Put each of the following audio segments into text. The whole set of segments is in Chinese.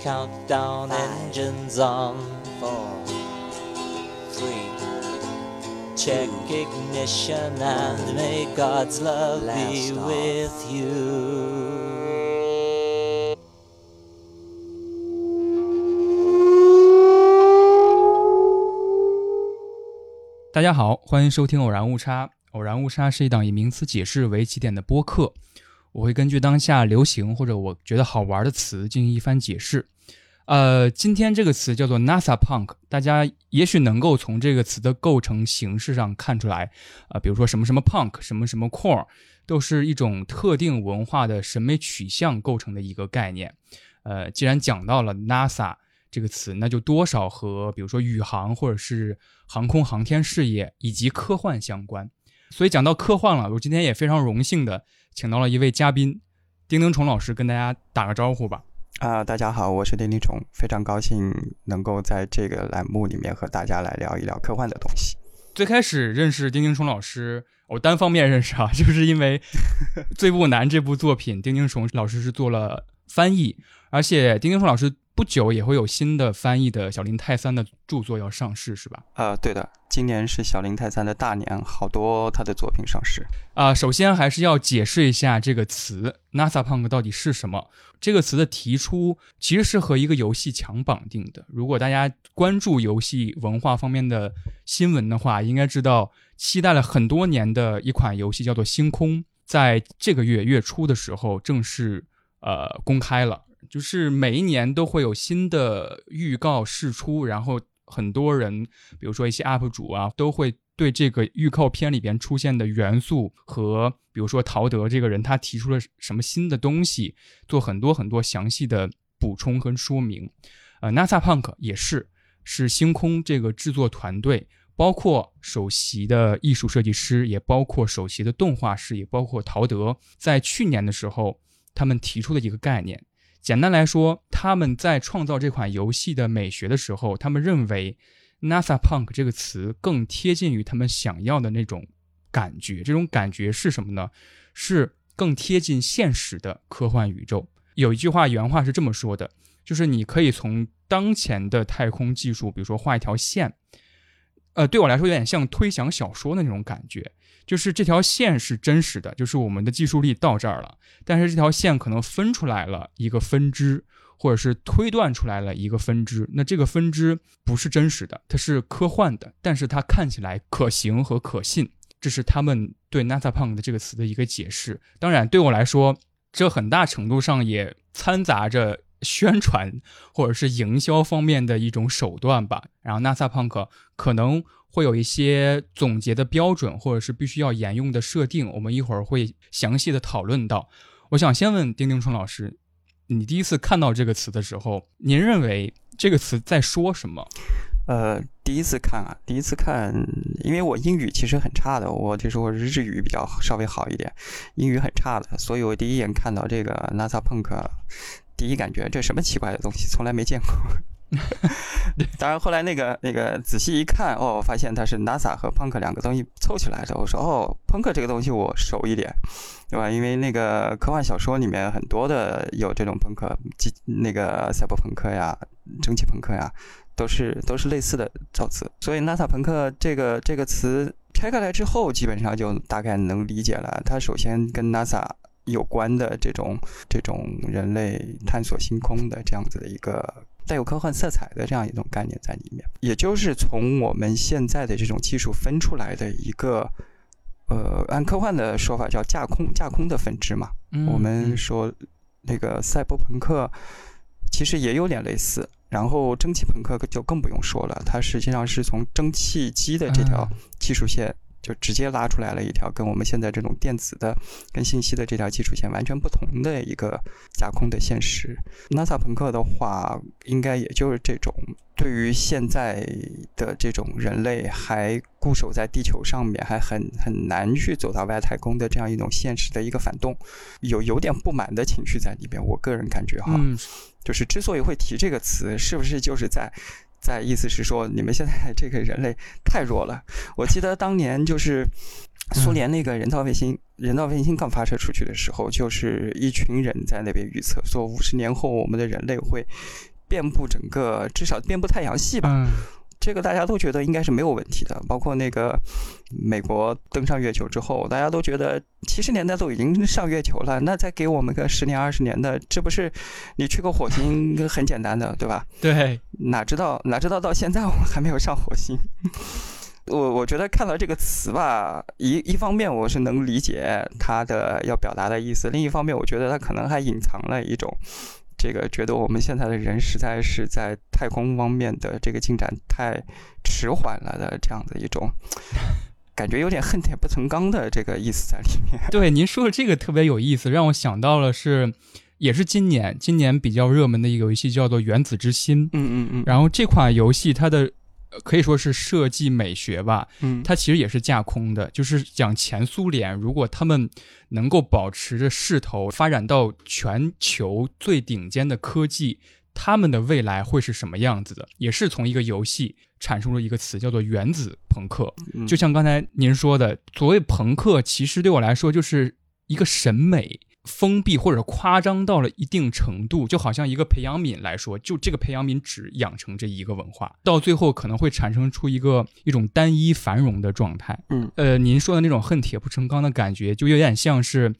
countdown, engines on. four, three, Check ignition and may God's love be Blast off. with you. 大家好，欢迎收听《偶然误差》。偶然误差是一档以名词解释为起点的播客，我会根据当下流行或者我觉得好玩的词进行一番解释。呃，今天这个词叫做 NASA Punk，大家也许能够从这个词的构成形式上看出来，啊、比如说什么什么 Punk，什么什么 Core，都是一种特定文化的审美取向构成的一个概念。呃，既然讲到了 NASA 这个词，那就多少和比如说宇航或者是航空航天事业以及科幻相关。所以讲到科幻了，我今天也非常荣幸的请到了一位嘉宾，丁丁虫老师跟大家打个招呼吧。啊、大家好，我是丁丁虫，非常高兴能够在这个栏目里面和大家来聊一聊科幻的东西。最开始认识丁丁虫老师，我单方面认识啊，就是因为《最不难》这部作品，丁丁虫老师是做了翻译，而且丁丁虫老师不久也会有新的翻译的小林泰三的著作要上市，是吧？呃，对的，今年是小林泰三的大年，好多他的作品上市。啊、首先还是要解释一下这个词 “NASA Punk” 到底是什么。这个词的提出其实是和一个游戏强绑定的。如果大家关注游戏文化方面的新闻的话，应该知道期待了很多年的一款游戏叫做《星空》，在这个月月初的时候正式呃公开了。就是每一年都会有新的预告释出，然后很多人，比如说一些 UP 主啊，都会对这个预告片里边出现的元素和，比如说陶德这个人他提出了什么新的东西，做很多很多详细的补充和说明。呃，NASA Punk 也是，是星空这个制作团队，包括首席的艺术设计师，也包括首席的动画师，也包括陶德，在去年的时候，他们提出的一个概念。简单来说，他们在创造这款游戏的美学的时候，他们认为 “NASA Punk” 这个词更贴近于他们想要的那种感觉。这种感觉是什么呢？是更贴近现实的科幻宇宙。有一句话原话是这么说的，就是你可以从当前的太空技术，比如说画一条线，呃，对我来说有点像推想小说的那种感觉。就是这条线是真实的，就是我们的技术力到这儿了，但是这条线可能分出来了一个分支，或者是推断出来了一个分支，那这个分支不是真实的，它是科幻的，但是它看起来可行和可信，这是他们对 NASA Punk 的这个词的一个解释。当然，对我来说，这很大程度上也掺杂着宣传或者是营销方面的一种手段吧。然后 NASA Punk 可能会有一些总结的标准，或者是必须要沿用的设定，我们一会儿会详细的讨论到。我想先问丁丁春老师，你第一次看到这个词的时候，您认为这个词在说什么？呃，第一次看啊，第一次看，因为我英语其实很差的，我就是我日语比较稍微好一点，英语很差的，所以我第一眼看到这个 NASA Punk，第一感觉这什么奇怪的东西，从来没见过。当然，后来那个那个仔细一看，哦，我发现它是 NASA 和 Punk 两个东西凑起来的。我说，哦，Punk 这个东西我熟一点，对吧？因为那个科幻小说里面很多的有这种朋克，机那个赛博朋克呀、蒸汽朋克呀，都是都是类似的造词。所以 NASA 朋克这个这个词拆开来之后，基本上就大概能理解了。它首先跟 NASA 有关的这种这种人类探索星空的这样子的一个。带有科幻色彩的这样一种概念在里面，也就是从我们现在的这种技术分出来的一个，呃，按科幻的说法叫架空架空的分支嘛。嗯我们说那个赛博朋克其实也有点类似，然后蒸汽朋克就更不用说了，它实际上是从蒸汽机的这条啊技术线就直接拉出来了一条跟我们现在这种电子的、跟信息的这条基础线完全不同的一个架空的现实。NASA 朋克的话，应该也就是这种对于现在的这种人类还固守在地球上面，还很很难去走到外太空的这样一种现实的一个反动，有有点不满的情绪在里边。我个人感觉哈，嗯，就是之所以会提这个词，是不是就是在在意思是说你们现在这个人类太弱了？我记得当年就是苏联那个人造卫星，人造卫星刚发射出去的时候，就是一群人在那边预测说，五十年后我们的人类会遍布整个，至少遍布太阳系吧。嗯，这个大家都觉得应该是没有问题的，包括那个美国登上月球之后，大家都觉得七十年代都已经上月球了，那再给我们个十年二十年的，这不是你去个火星很简单的，对吧？对，哪知道哪知道到现在我们还没有上火星。我我觉得看到这个词吧，一一方面我是能理解它的要表达的意思，另一方面我觉得它可能还隐藏了一种这个觉得我们现在的人实在是在太空方面的这个进展太迟缓了的这样的一种 感觉，有点恨铁不成钢的这个意思在里面。对，您说的这个特别有意思，让我想到了是，也是今年今年比较热门的一个游戏，叫做《原子之心》。嗯嗯嗯，然后这款游戏它的呃可以说是设计美学吧，嗯它其实也是架空的，就是讲前苏联如果他们能够保持着势头，发展到全球最顶尖的科技，他们的未来会是什么样子的？也是从一个游戏产生了一个词，叫做原子朋克。嗯就像刚才您说的，所谓朋克，其实对我来说就是一个审美封闭或者夸张到了一定程度，就好像一个培养皿来说，就这个培养皿只养成这一个文化，到最后可能会产生出一个一种单一繁荣的状态。嗯，呃，您说的那种恨铁不成钢的感觉，就有点像是，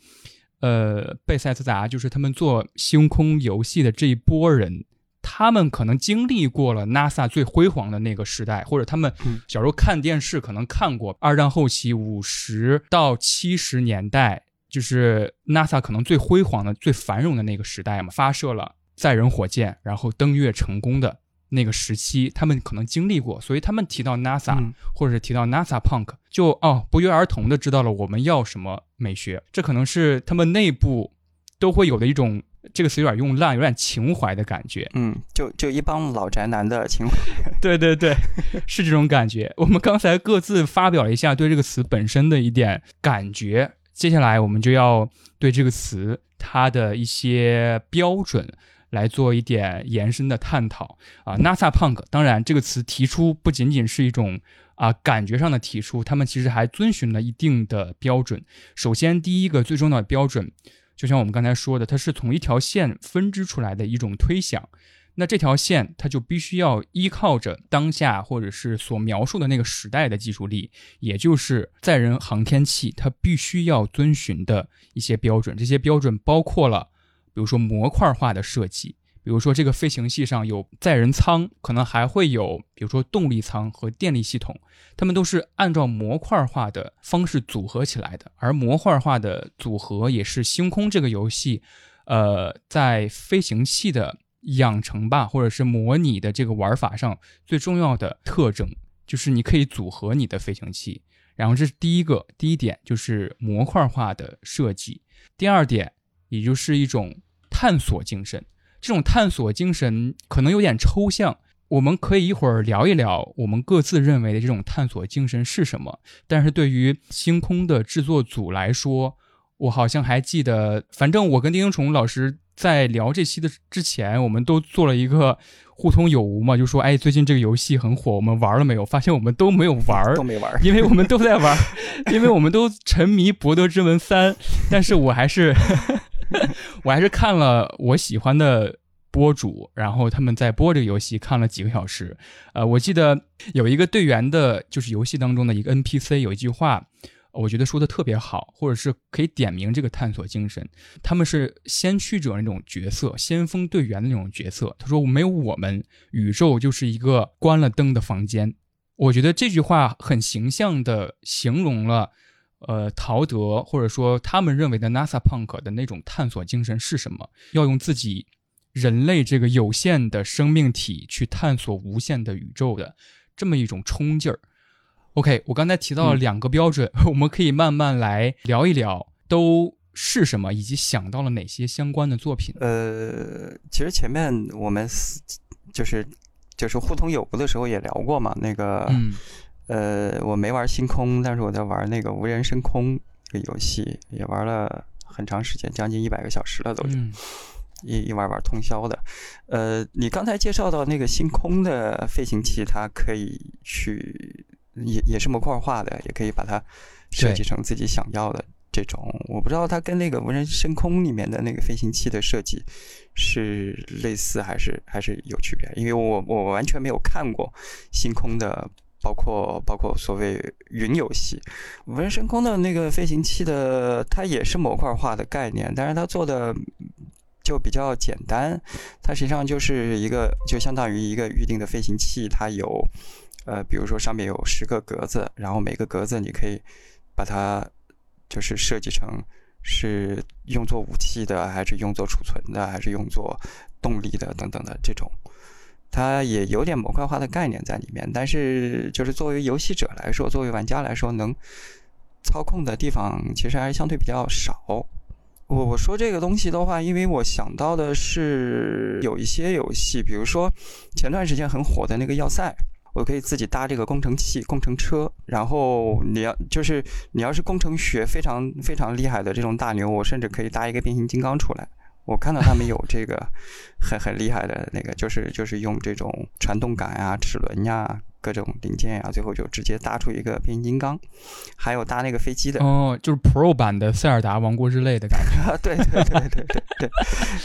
呃，贝塞斯达，就是他们做星空游戏的这一波人。他们可能经历过了 NASA 最辉煌的那个时代，或者他们嗯小时候看电视可能看过二战后期五十到七十年代，就是 NASA 可能最辉煌的、最繁荣的那个时代嘛，发射了载人火箭，然后登月成功的那个时期，他们可能经历过，所以他们提到 NASA、嗯或者是提到 NASA Punk，就哦不约而同的知道了我们要什么美学，这可能是他们内部都会有的一种。这个词有点用烂，有点情怀的感觉。嗯，就就一帮老宅男的情怀。对对对，是这种感觉。我们刚才各自发表了一下对这个词本身的一点感觉，接下来我们就要对这个词它的一些标准来做一点延伸的探讨啊。NASA Punk，当然这个词提出不仅仅是一种啊感觉上的提出，他们其实还遵循了一定的标准。首先，第一个最重要的标准。就像我们刚才说的，它是从一条线分支出来的一种推想。那这条线，它就必须要依靠着当下或者是所描述的那个时代的技术力，也就是载人航天器，它必须要遵循的一些标准。这些标准包括了，比如说模块化的设计，比如说这个飞行器上有载人舱，可能还会有，比如说动力舱和电力系统。它们都是按照模块化的方式组合起来的，而模块化的组合也是星空这个游戏，呃，在飞行器的养成吧，或者是模拟的这个玩法上最重要的特征，就是你可以组合你的飞行器。然后这是第一个，第一点就是模块化的设计。第二点，也就是一种探索精神。这种探索精神可能有点抽象。我们可以一会儿聊一聊我们各自认为的这种探索精神是什么。但是对于星空的制作组来说，我好像还记得，反正我跟丁丁虫老师在聊这期的之前，我们都做了一个互通有无嘛，就说哎，最近这个游戏很火，我们玩了没有？发现我们都没有玩儿都，没玩儿。因为我们都在玩儿，因为我们都沉迷《博德之门三》，但是我还是 我还是看了我喜欢的播主，然后他们在播这个游戏看了几个小时。呃，我记得有一个队员的，就是游戏当中的一个 NPC 有一句话，我觉得说的特别好，或者是可以点明这个探索精神。他们是先驱者那种角色，先锋队员的那种角色。他说：“没有我们，宇宙就是一个关了灯的房间。”我觉得这句话很形象地形容了，呃，陶德或者说他们认为的 NASA Punk 的那种探索精神是什么？要用自己人类这个有限的生命体去探索无限的宇宙的这么一种冲劲儿。OK，我刚才提到了嗯两个标准，我们可以慢慢来聊一聊，都是什么，以及想到了哪些相关的作品。呃，其实前面我们就是就是互通有无的时候也聊过嘛，那个、嗯呃，我没玩星空，但是我在玩那个无人深空这个游戏，也玩了很长时间，将近一百个小时了都一一玩玩通宵的。呃，你刚才介绍到那个星空的飞行器，它可以去也也是模块化的，也可以把它设计成自己想要的这种。我不知道它跟那个无人深空里面的那个飞行器的设计是类似还是还是有区别，因为我我完全没有看过星空的。包括包括所谓云游戏，无人深空的那个飞行器的，它也是模块化的概念，但是它做的就比较简单，它实际上就是一个，就相当于一个预定的飞行器，它有，呃，比如说上面有十个格子，然后每个格子你可以把它就是设计成是用作武器的，还是用作储存的，还是用作动力的等等的这种。它也有点模块化的概念在里面，但是就是作为游戏者来说，作为玩家来说，能操控的地方其实还是相对比较少。我我说这个东西的话，因为我想到的是有一些游戏，比如说前段时间很火的那个要塞，我可以自己搭这个工程器、工程车，然后你要就是你要是工程学非常非常厉害的这种大牛，我甚至可以搭一个变形金刚出来。我看到他们有这个 很很厉害的那个，就是就是用这种传动杆啊、齿轮呀、各种零件啊，最后就直接搭出一个变形金刚，还有搭那个飞机的。哦，就是 Pro 版的塞尔达王国之泪的感觉。啊，对对对对对对，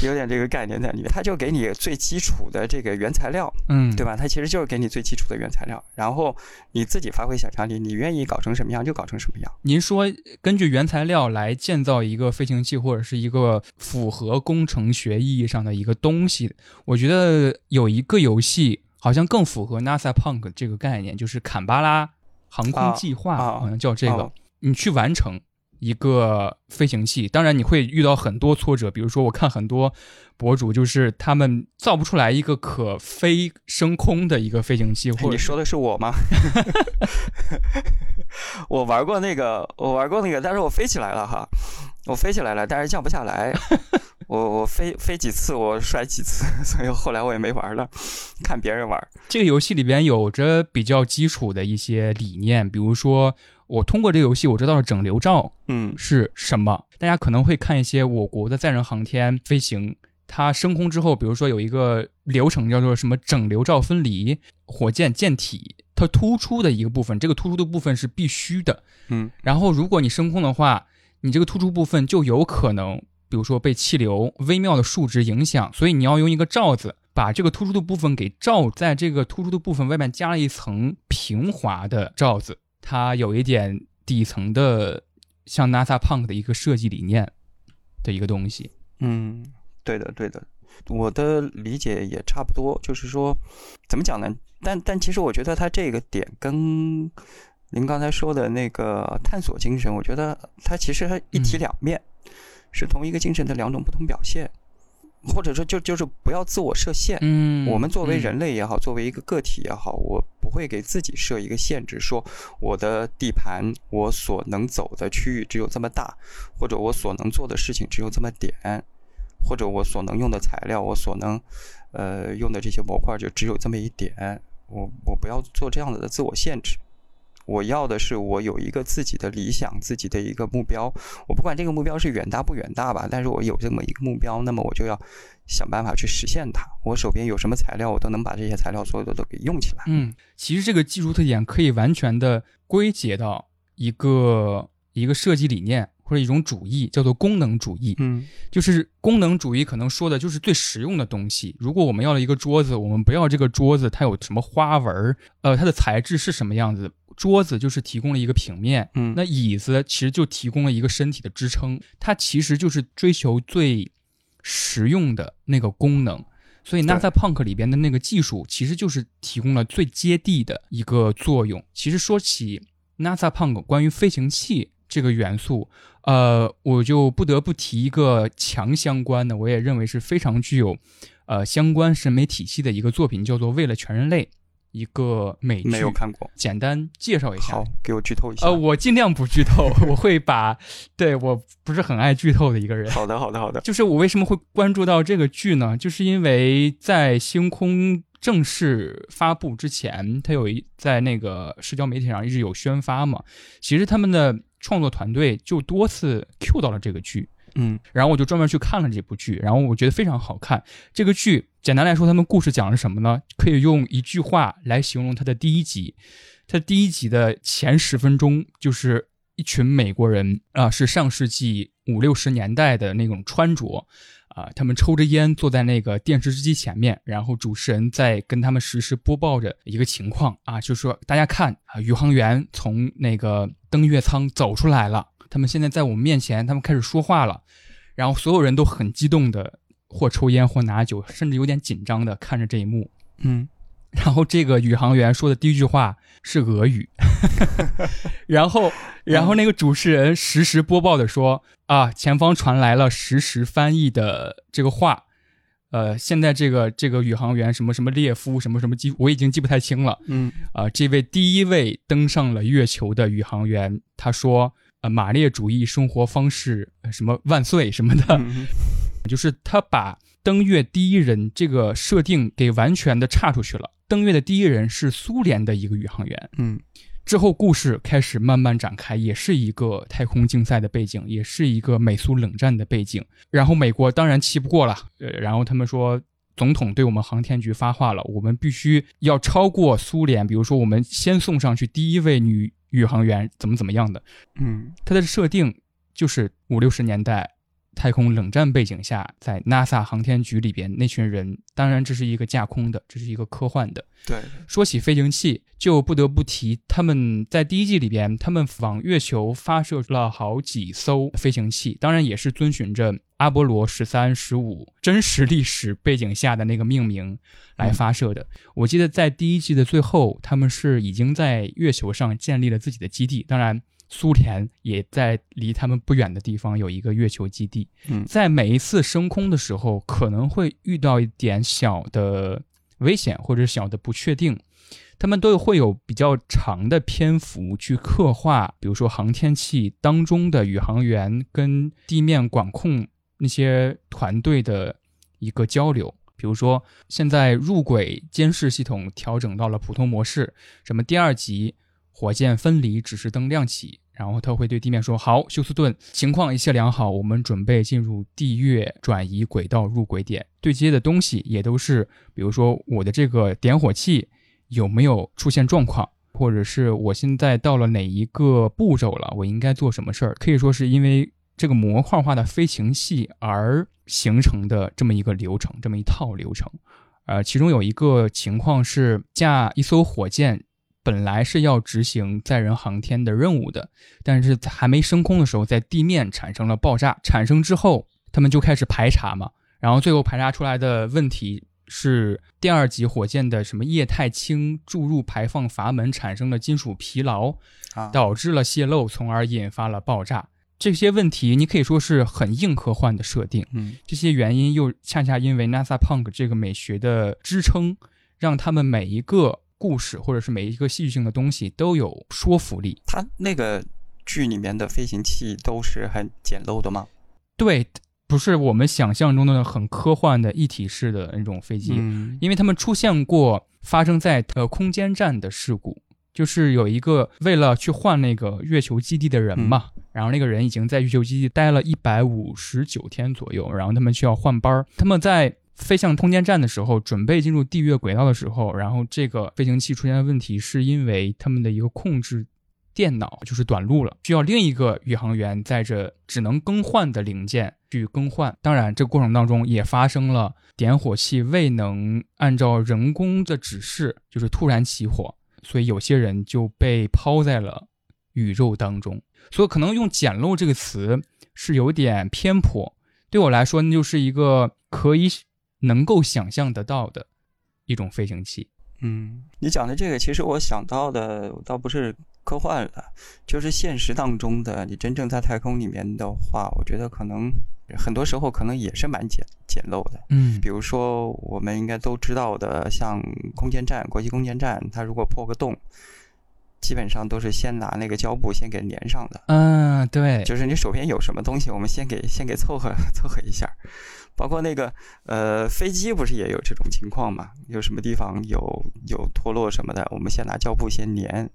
有点这个概念在里面。它就给你最基础的这个原材料，嗯，对吧？它其实就是给你最基础的原材料，然后你自己发挥想象力，你愿意搞成什么样就搞成什么样。您说根据原材料来建造一个飞行器，或者是一个符合工程学意义上的一个东西，我觉得有一个游戏好像更符合 NASA Punk 这个概念，就是坎巴拉航空计划，好像叫这个。哦你去完成一个飞行器，当然你会遇到很多挫折，比如说我看很多博主就是他们造不出来一个可飞升空的一个飞行器，或者你说的是我吗？我玩过那个，我玩过那个，但是我飞起来了哈，我飞起来了，但是降不下来。我我飞飞几次，我摔几次，所以后来我也没玩了，看别人玩。这个游戏里边有着比较基础的一些理念，比如说我通过这个游戏我知道了整流罩嗯是什么。大家可能会看一些我国的载人航天飞行，它升空之后，比如说有一个流程叫做什么整流罩分离，火箭舰体它突出的一个部分，这个突出的部分是必须的。嗯然后如果你升空的话，你这个突出部分就有可能，比如说被气流微妙的数值影响，所以你要用一个罩子把这个突出的部分给罩在这个突出的部分外面加了一层平滑的罩子，它有一点底层的像 NASA Punk 的一个设计理念的一个东西。嗯，对的对的，我的理解也差不多，就是说怎么讲呢？但但其实我觉得它这个点跟您刚才说的那个探索精神，我觉得它其实它一体嗯两面，是同一个精神的两种不同表现，或者说就就是不要自我设限。嗯我们作为嗯人类也好，作为一个个体也好，我不会给自己设一个限制，说我的地盘，我所能走的区域只有这么大，或者我所能做的事情只有这么点，或者我所能用的材料，我所能呃用的这些模块就只有这么一点。我我不要做这样子的自我限制。我要的是我有一个自己的理想，自己的一个目标。我不管这个目标是远大不远大吧，但是我有这么一个目标，那么我就要想办法去实现它。我手边有什么材料，我都能把这些材料所有的都给用起来。嗯，其实这个技术特点可以完全的归结到一个一个设计理念或者一种主义，叫做功能主义。嗯就是功能主义可能说的就是最实用的东西。如果我们要了一个桌子，我们不要这个桌子它有什么花纹儿，呃，它的材质是什么样子。桌子就是提供了一个平面，嗯那椅子其实就提供了一个身体的支撑，它其实就是追求最实用的那个功能。所以对 NASA Punk 里边的那个技术，其实就是提供了最接地的一个作用。其实说起 NASA Punk 关于飞行器这个元素，呃，我就不得不提一个强相关的，我也认为是非常具有呃相关审美体系的一个作品，叫做《为了全人类》。一个美剧，没有看过。简单介绍一下好。，给我剧透一下。呃，我尽量不剧透，我会把，对我不是很爱剧透的一个人。好的，好的，好的。就是我为什么会关注到这个剧呢？就是因为在星空正式发布之前，它有一在那个社交媒体上一直有宣发嘛。其实他们的创作团队就多次 Q 到了这个剧，嗯然后我就专门去看了这部剧，然后我觉得非常好看。这个剧简单来说，他们故事讲的是什么呢？可以用一句话来形容它的第一集。它第一集的前十分钟就是一群美国人啊、是上世纪五六十年代的那种穿着。啊，他们抽着烟坐在那个电视机前面，然后主持人在跟他们实时播报着一个情况啊，就说大家看啊，宇航员从那个登月舱走出来了，他们现在在我们面前，他们开始说话了，然后所有人都很激动的，或抽烟或拿酒，甚至有点紧张的看着这一幕。嗯。然后这个宇航员说的第一句话是俄语，然后然后那个主持人实时播报的说啊，前方传来了实时翻译的这个话，呃，现在这个这个宇航员什么什么列夫什么什么记，我已经记不太清了。嗯。啊、这位第一位登上了月球的宇航员，他说呃，马列主义生活方式呃什么万岁什么的，嗯就是他把登月第一人这个设定给完全的岔出去了。登月的第一人是苏联的一个宇航员。嗯之后故事开始慢慢展开，也是一个太空竞赛的背景，也是一个美苏冷战的背景。然后美国当然气不过了，呃，然后他们说。总统对我们航天局发话了，我们必须要超过苏联，比如说我们先送上去第一位女宇航员，怎么怎么样的。嗯它的设定就是五六十年代太空冷战背景下，在 NASA 航天局里边那群人，当然这是一个架空的，这是一个科幻的。对，说起飞行器，就不得不提他们在第一季里边，他们往月球发射了好几艘飞行器，当然也是遵循着阿波罗十三、十五真实历史背景下的那个命名来发射的。我记得在第一季的最后，他们是已经在月球上建立了自己的基地，当然。苏联也在离他们不远的地方有一个月球基地，嗯。在每一次升空的时候，可能会遇到一点小的危险或者小的不确定，他们都会有比较长的篇幅去刻画，比如说航天器当中的宇航员跟地面管控那些团队的一个交流。比如说，现在入轨监视系统调整到了普通模式，什么第二级火箭分离指示灯亮起，然后他会对地面说：“好，休斯顿，情况一切良好，我们准备进入地月转移轨道入轨点。”对接的东西也都是，比如说我的这个点火器有没有出现状况，或者是我现在到了哪一个步骤了，我应该做什么事儿，可以说是因为这个模块化的飞行器而形成的这么一个流程，这么一套流程。呃，其中有一个情况是驾一艘火箭。本来是要执行载人航天的任务的，但是还没升空的时候，在地面产生了爆炸。产生之后，他们就开始排查嘛，然后最后排查出来的问题是第二级火箭的什么液态氢注入排放阀门产生了金属疲劳，啊，导致了泄漏，从而引发了爆炸。这些问题你可以说是很硬科幻的设定，嗯这些原因又恰恰因为 NASA Punk 这个美学的支撑，让他们每一个故事或者是每一个戏剧性的东西都有说服力。它那个剧里面的飞行器都是很简陋的吗？对，不是我们想象中的很科幻的一体式的那种飞机，嗯因为他们出现过发生在呃空间站的事故，就是有一个为了去换那个月球基地的人嘛，然后那个人已经在月球基地待了一百五十九天左右，然后他们需要换班儿，他们在。飞向空间站的时候，准备进入地月轨道的时候，然后这个飞行器出现的问题，是因为他们的一个控制电脑就是短路了，需要另一个宇航员载着只能更换的零件去更换。当然，这过程当中也发生了点火器未能按照人工的指示，就是突然起火，所以有些人就被抛在了宇宙当中。所以可能用“简陋”这个词是有点偏颇，对我来说，那就是一个可以能够想象得到的一种飞行器。嗯，你讲的这个，其实我想到的倒不是科幻了，就是现实当中的。你真正在太空里面的话，我觉得可能很多时候可能也是蛮简简陋的。嗯比如说，我们应该都知道的，像空间站、国际空间站，它如果破个洞，基本上都是先拿那个胶布先给粘上的。嗯，对，就是你手边有什么东西，我们先给先给凑合凑合一下。包括那个呃飞机不是也有这种情况嘛？有什么地方有有脱落什么的，我们先拿胶布先粘，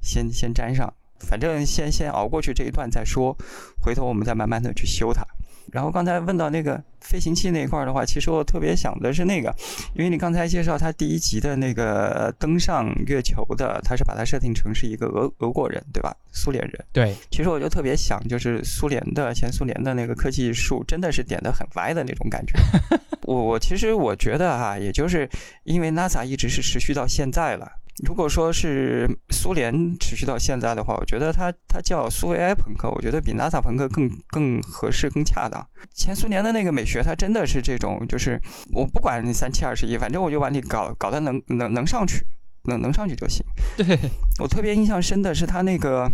先先粘上，反正先先熬过去这一段再说，回头我们再慢慢的去修它。然后刚才问到那个飞行器那一块儿的话，其实我特别想的是那个，因为你刚才介绍他第一集的那个登上月球的，他是把它设定成是一个俄俄国人，对吧？苏联人。对，其实我就特别想，就是苏联的前苏联的那个科技树，真的是点的很歪的那种感觉。我我其实我觉得哈、也就是因为 NASA 一直是持续到现在了。如果说是苏联持续到现在的话，我觉得它它叫苏维埃朋克，我觉得比 NASA 朋克更更合适、更恰当。前苏联的那个美学，它真的是这种，就是我不管你三七二十一，反正我就把你搞搞得能能能上去，能能上去就行。对，我特别印象深的是它那个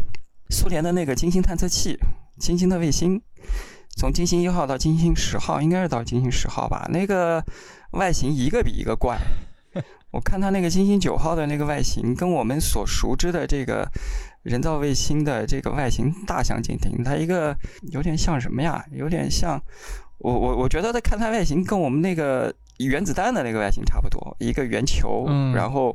苏联的那个金星探测器，金星的卫星，从金星一号到金星十号，应该是到金星十号吧？那个外形一个比一个怪。我看它那个金星九号的那个外形，跟我们所熟知的这个人造卫星的这个外形大相径庭。它一个有点像什么呀？有点像我我我觉得它看它外形跟我们那个原子弹的那个外形差不多，一个圆球，嗯然后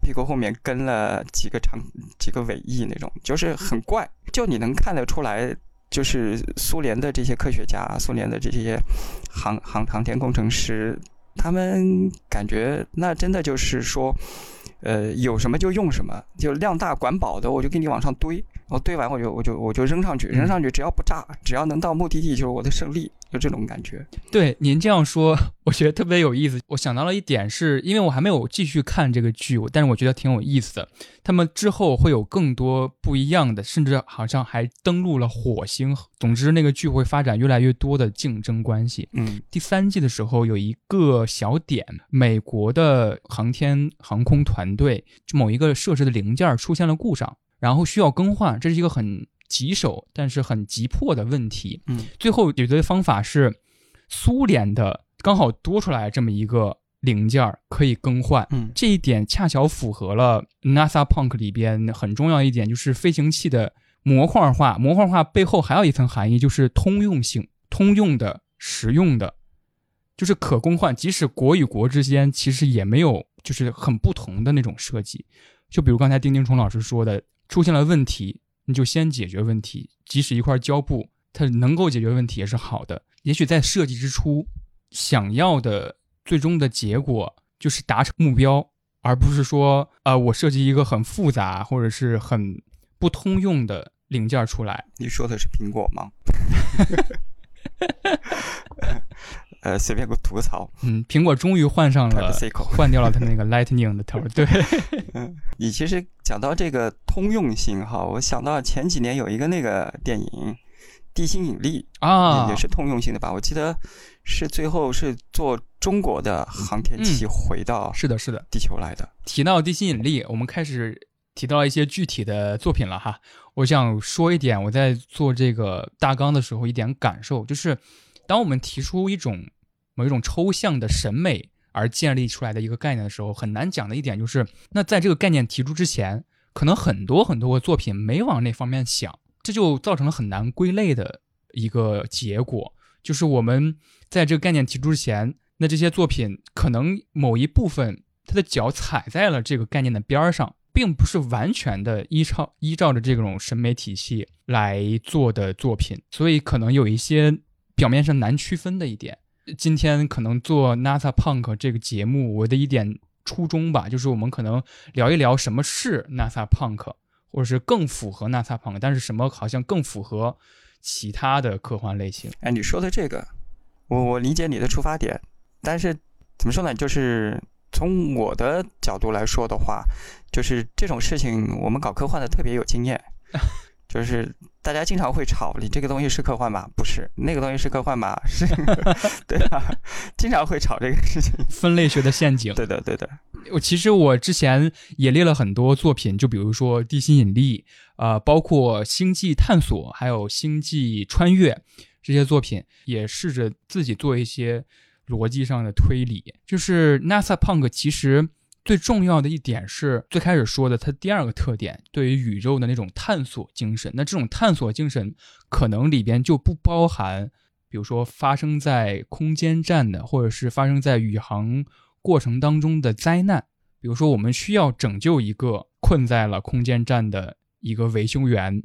屁股后面跟了几个长几个尾翼那种，就是很怪。就你能看得出来，就是苏联的这些科学家，苏联的这些航航航天工程师，他们感觉那真的就是说，呃，有什么就用什么，就量大管饱的，我就给你往上堆，我堆完我就我就我就扔上去，扔上去只要不炸，只要能到目的地就是我的胜利，就这种感觉。对，您这样说，我觉得特别有意思。我想到了一点是，因为我还没有继续看这个剧，但是我觉得挺有意思的。他们之后会有更多不一样的，甚至好像还登陆了火星。总之，那个剧会发展越来越多的竞争关系。嗯第三季的时候有一个小点，美国的航天航空团队就某一个设置的零件出现了故障，然后需要更换，这是一个很棘手但是很急迫的问题。嗯最后解决的方法是苏联的刚好多出来这么一个零件儿可以更换。嗯这一点恰巧符合了 NASA Punk 里边很重要一点，就是飞行器的模块化。模块化背后还有一层含义，就是通用性、通用的、实用的，就是可更换。即使国与国之间其实也没有就是很不同的那种设计。就比如刚才丁丁虫老师说的，出现了问题，你就先解决问题。即使一块胶布它能够解决问题也是好的。也许在设计之初，想要的最终的结果就是达成目标，而不是说，呃，我设计一个很复杂或者是很不通用的零件出来。你说的是苹果吗？呃，随便给我吐个槽。嗯，苹果终于换上了换掉了它那个 Lightning 的头 对，嗯，你其实讲到这个通用性哈，我想到前几年有一个那个电影《地心引力》啊也也是通用性的吧？我记得是最后是坐中国的航天器回到是的，是的。地球来的。提到地心引力，我们开始提到一些具体的作品了哈。我想说一点，我在做这个大纲的时候一点感受，就是当我们提出一种某一种抽象的审美而建立出来的一个概念的时候，很难讲的一点就是，那在这个概念提出之前，可能很多很多个作品没往那方面想，这就造成了很难归类的一个结果。就是我们在这个概念提出之前，那这些作品可能某一部分它的脚踩在了这个概念的边儿上，并不是完全的依照依照着这种审美体系来做的作品，所以可能有一些表面上难区分的一点。今天可能做 NASA Punk 这个节目，我的一点初衷吧，就是我们可能聊一聊什么是 NASA Punk，或者是更符合 NASA Punk，但是什么好像更符合其他的科幻类型。哎，你说的这个，我我理解你的出发点，但是怎么说呢？就是从我的角度来说的话，就是这种事情我们搞科幻的特别有经验。就是大家经常会吵，你这个东西是科幻吗？不是，那个东西是科幻吗？是，对啊，经常会吵这个事情。分类学的陷阱。对的，对的。我其实我之前也列了很多作品，就比如说《地心引力》呃，包括《星际探索》，还有《星际穿越》这些作品，也试着自己做一些逻辑上的推理。就是 NASA Punk 其实最重要的一点是最开始说的，它第二个特点对于宇宙的那种探索精神。那这种探索精神可能里边就不包含，比如说发生在空间站的，或者是发生在宇航。过程当中的灾难，比如说我们需要拯救一个困在了空间站的一个维修员，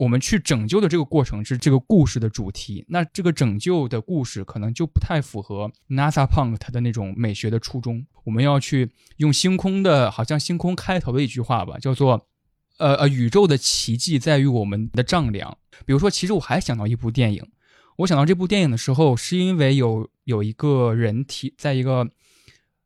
我们去拯救的这个过程是这个故事的主题。那这个拯救的故事可能就不太符合 NASA Punk 它的那种美学的初衷。我们要去用星空的，好像星空开头的一句话吧，叫做“呃呃，宇宙的奇迹在于我们的丈量”。比如说，其实我还想到一部电影，我想到这部电影的时候，是因为有有一个人提在一个。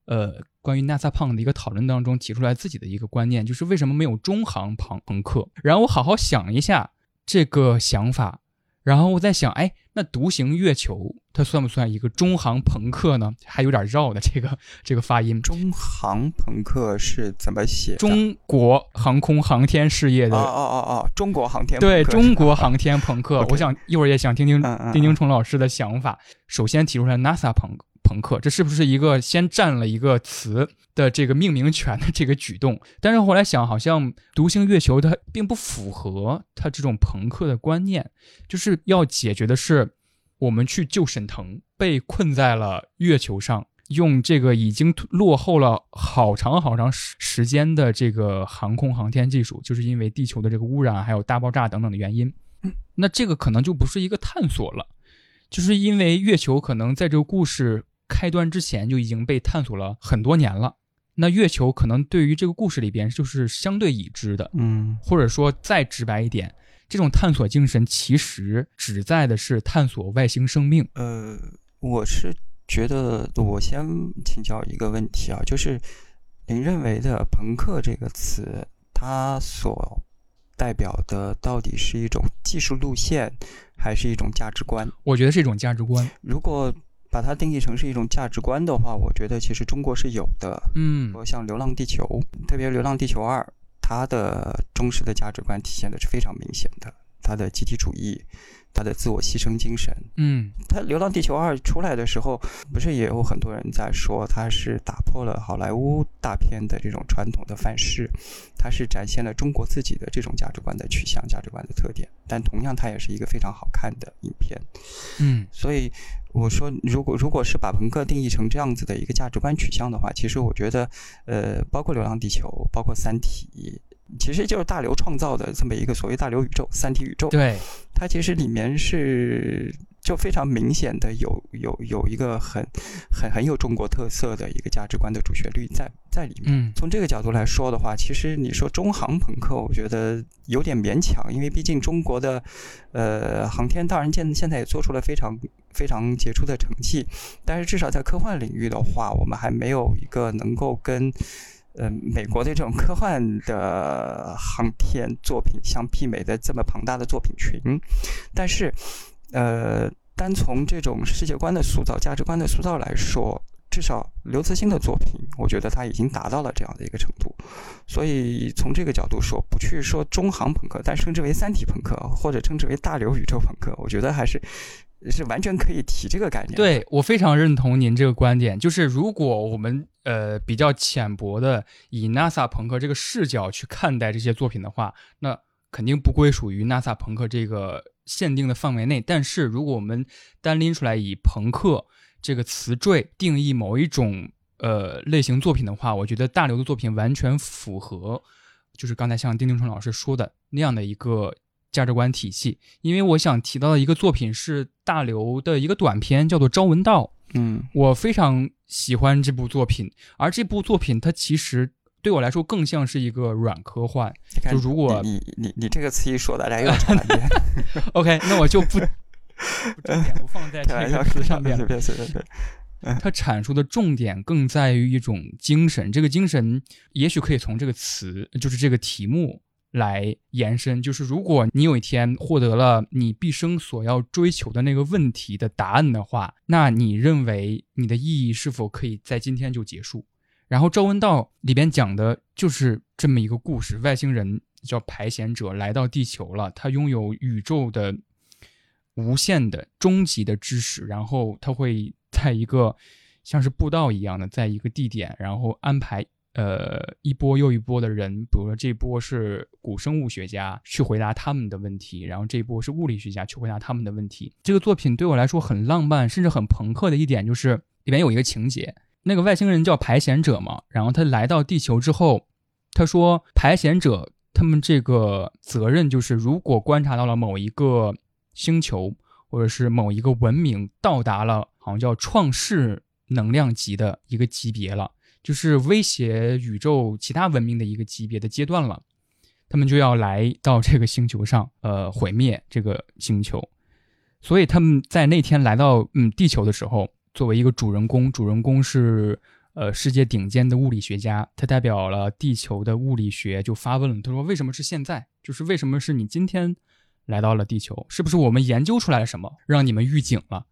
呃，关于 NASA Punk 的一个讨论当中提出来自己的一个观念，就是为什么没有中航朋朋克？然后我好好想一下这个想法，然后我在想，哎，那独行月球它算不算一个中航朋克呢？还有点绕的这个这个发音。中航朋克是怎么写？中国航空航天事业的。哦哦哦哦，中国航天。对中国航天朋克，我想一会儿也想听听丁丁虫老师的想法。首先提出来 NASA Punk。朋克，这是不是一个先占了一个词的这个命名权的这个举动？但是后来想，好像独行月球它并不符合它这种朋克的观念，就是要解决的是我们去救沈腾，被困在了月球上，用这个已经落后了好长好长时时间的这个航空航天技术，就是因为地球的这个污染还有大爆炸等等的原因，那这个可能就不是一个探索了，就是因为月球可能在这个故事。开端之前就已经被探索了很多年了，那月球可能对于这个故事里边就是相对已知的，嗯，或者说再直白一点，这种探索精神其实旨在的是探索外星生命。呃，我是觉得，我先请教一个问题啊，就是您认为的“朋克”这个词，它所代表的到底是一种技术路线，还是一种价值观？我觉得是一种价值观。如果把它定义成是一种价值观的话，我觉得其实中国是有的。嗯，像《流浪地球》，特别《流浪地球二》，它的忠实的价值观体现的是非常明显的，它的集体主义。他的自我牺牲精神，嗯，他《流浪地球二》出来的时候，不是也有很多人在说，他是打破了好莱坞大片的这种传统的范式，他是展现了中国自己的这种价值观的取向、价值观的特点。但同样，它也是一个非常好看的影片，嗯。所以我说，如果如果是把朋克定义成这样子的一个价值观取向的话，其实我觉得，呃，包括《流浪地球》，包括《三体》。其实就是大刘创造的这么一个所谓大刘宇宙、三体宇宙。对，它其实里面是就非常明显的有有有一个很很很有中国特色的一个价值观的主旋律在在里面。嗯，从这个角度来说的话，其实你说中航朋克，我觉得有点勉强，因为毕竟中国的呃航天当然现现在也做出了非常非常杰出的成绩，但是至少在科幻领域的话，我们还没有一个能够跟。呃，美国的这种科幻的航天作品相媲美的这么庞大的作品群，但是，呃，单从这种世界观的塑造、价值观的塑造来说，至少刘慈欣的作品，我觉得他已经达到了这样的一个程度。所以从这个角度说，不去说中航朋克，但称之为三体朋克，或者称之为大刘宇宙朋克，我觉得还是。是完全可以提这个概念。对我非常认同您这个观点，就是如果我们呃比较浅薄的以 NASA 朋克这个视角去看待这些作品的话，那肯定不归属于 NASA 朋克这个限定的范围内。但是如果我们单拎出来以朋克这个词缀定义某一种呃类型作品的话，我觉得大刘的作品完全符合，就是刚才像丁丁春老师说的那样的一个。价值观体系，因为我想提到的一个作品是大刘的一个短片，叫做《朝闻道》。嗯，我非常喜欢这部作品，而这部作品它其实对我来说更像是一个软科幻。就如果你你你这个词一说，大家又传遍。OK，那我就不 重点不放在这个词上面了。它阐述的重点更在于一种精神，这个精神也许可以从这个词，就是这个题目。来延伸，就是如果你有一天获得了你毕生所要追求的那个问题的答案的话，那你认为你的意义是否可以在今天就结束？然后《赵文道》里边讲的就是这么一个故事：外星人叫排险者来到地球了，他拥有宇宙的无限的终极的知识，然后他会在一个像是步道一样的，在一个地点，然后安排呃一波又一波的人，比如说这波是古生物学家去回答他们的问题，然后这波是物理学家去回答他们的问题。这个作品对我来说很浪漫，甚至很朋克的一点就是里面有一个情节。那个外星人叫排险者嘛，然后他来到地球之后，他说排险者他们这个责任就是，如果观察到了某一个星球或者是某一个文明到达了好像叫创世能量级的一个级别了，就是威胁宇宙其他文明的一个级别的阶段了，他们就要来到这个星球上，呃，毁灭这个星球。所以他们在那天来到嗯地球的时候。作为一个主人公，主人公是呃世界顶尖的物理学家，他代表了地球的物理学，就发问了，他说：“为什么是现在？就是为什么是你今天来到了地球？是不是我们研究出来了什么，让你们预警了？”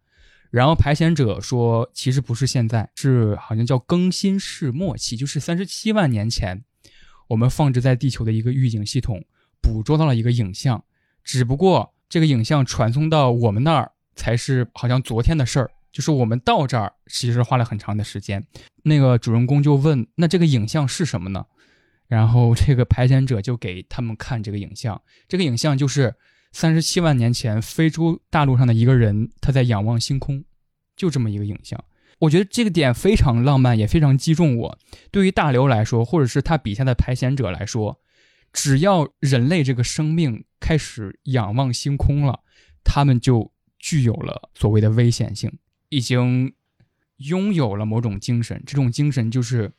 然后排险者说：“其实不是现在，是好像叫更新世末期，就是三十七万年前，我们放置在地球的一个预警系统捕捉到了一个影像，只不过这个影像传送到我们那儿才是好像昨天的事儿。”就是我们到这儿其实花了很长的时间，那个主人公就问：“那这个影像是什么呢？”然后这个排险者就给他们看这个影像，这个影像就是三十七万年前非洲大陆上的一个人他在仰望星空，就这么一个影像。我觉得这个点非常浪漫，也非常击中我。对于大刘来说，或者是他笔下的排险者来说，只要人类这个生命开始仰望星空了，他们就具有了所谓的危险性。已经拥有了某种精神，这种精神就是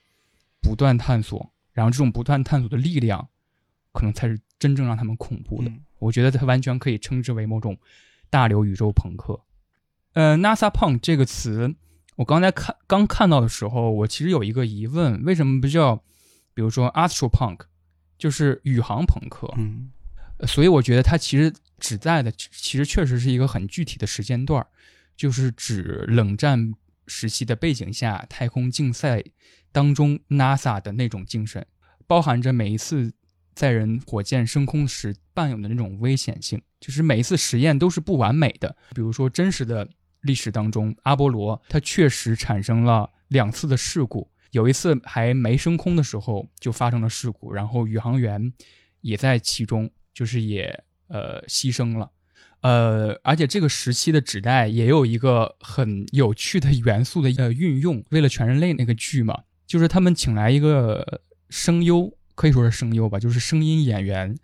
不断探索，然后这种不断探索的力量，可能才是真正让他们恐怖的。我觉得它完全可以称之为某种大流宇宙朋克。呃，NASA Punk 这个词，我刚才看刚看到的时候，我其实有一个疑问：为什么不叫，比如说 Astro Punk，就是宇航朋克？嗯，所以我觉得它其实指在的，其实确实是一个很具体的时间段。就是指冷战时期的背景下，太空竞赛当中 NASA 的那种精神，包含着每一次载人火箭升空时伴有的那种危险性。就是每一次实验都是不完美的。比如说真实的历史当中，阿波罗它确实产生了两次的事故，有一次还没升空的时候就发生了事故，然后宇航员也在其中，就是也呃牺牲了。呃，而且这个时期的纸袋也有一个很有趣的元素的呃运用。为了全人类那个剧嘛，就是他们请来一个声优，可以说是声优吧，就是声音演员，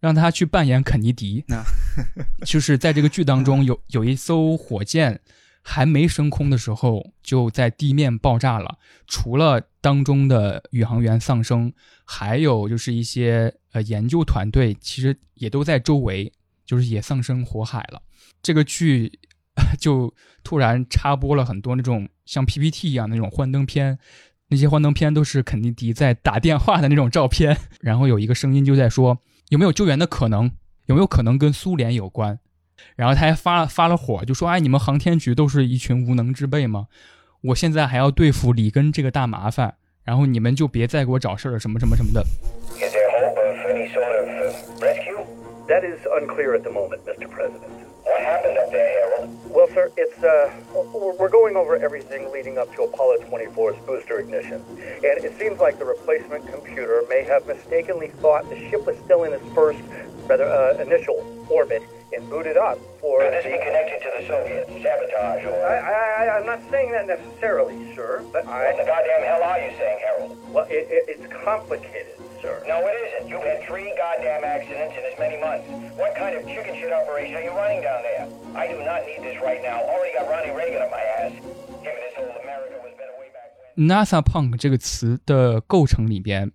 让他去扮演肯尼迪。那 就是在这个剧当中，有有一艘火箭还没升空的时候就在地面爆炸了，除了当中的宇航员丧生，还有就是一些呃研究团队其实也都在周围。就是也丧生火海了，这个剧 就突然插播了很多那种像 PPT 一样那种幻灯片，那些幻灯片都是肯尼迪在打电话的那种照片，然后有一个声音就在说有没有救援的可能，有没有可能跟苏联有关，然后他还发发了火，就说哎你们航天局都是一群无能之辈吗？我现在还要对付里根这个大麻烦，然后你们就别再给我找事儿了什么什么什么的。That is unclear at the moment, Mr. President. What happened up there, Harold? Well, sir, it's, uh, we're going over everything leading up to Apollo 24's booster ignition. And it seems like the replacement computer may have mistakenly thought the ship was still in its first, rather, uh, initial orbit and booted up for. Could this be connected to the Soviets? Sabotage or. I, I, I'm not saying that necessarily, sir, but I. What the goddamn hell are you saying, Harold? Well, it, it, it's complicated sir. No, it isn't. You've had three goddamn accidents in as many months. What kind of chicken shit operation are you running down there? I do not need this right now. Already got Ronnie Reagan on my ass. Give me this whole America was better way back when. NASA Punk 这个词的构成里边，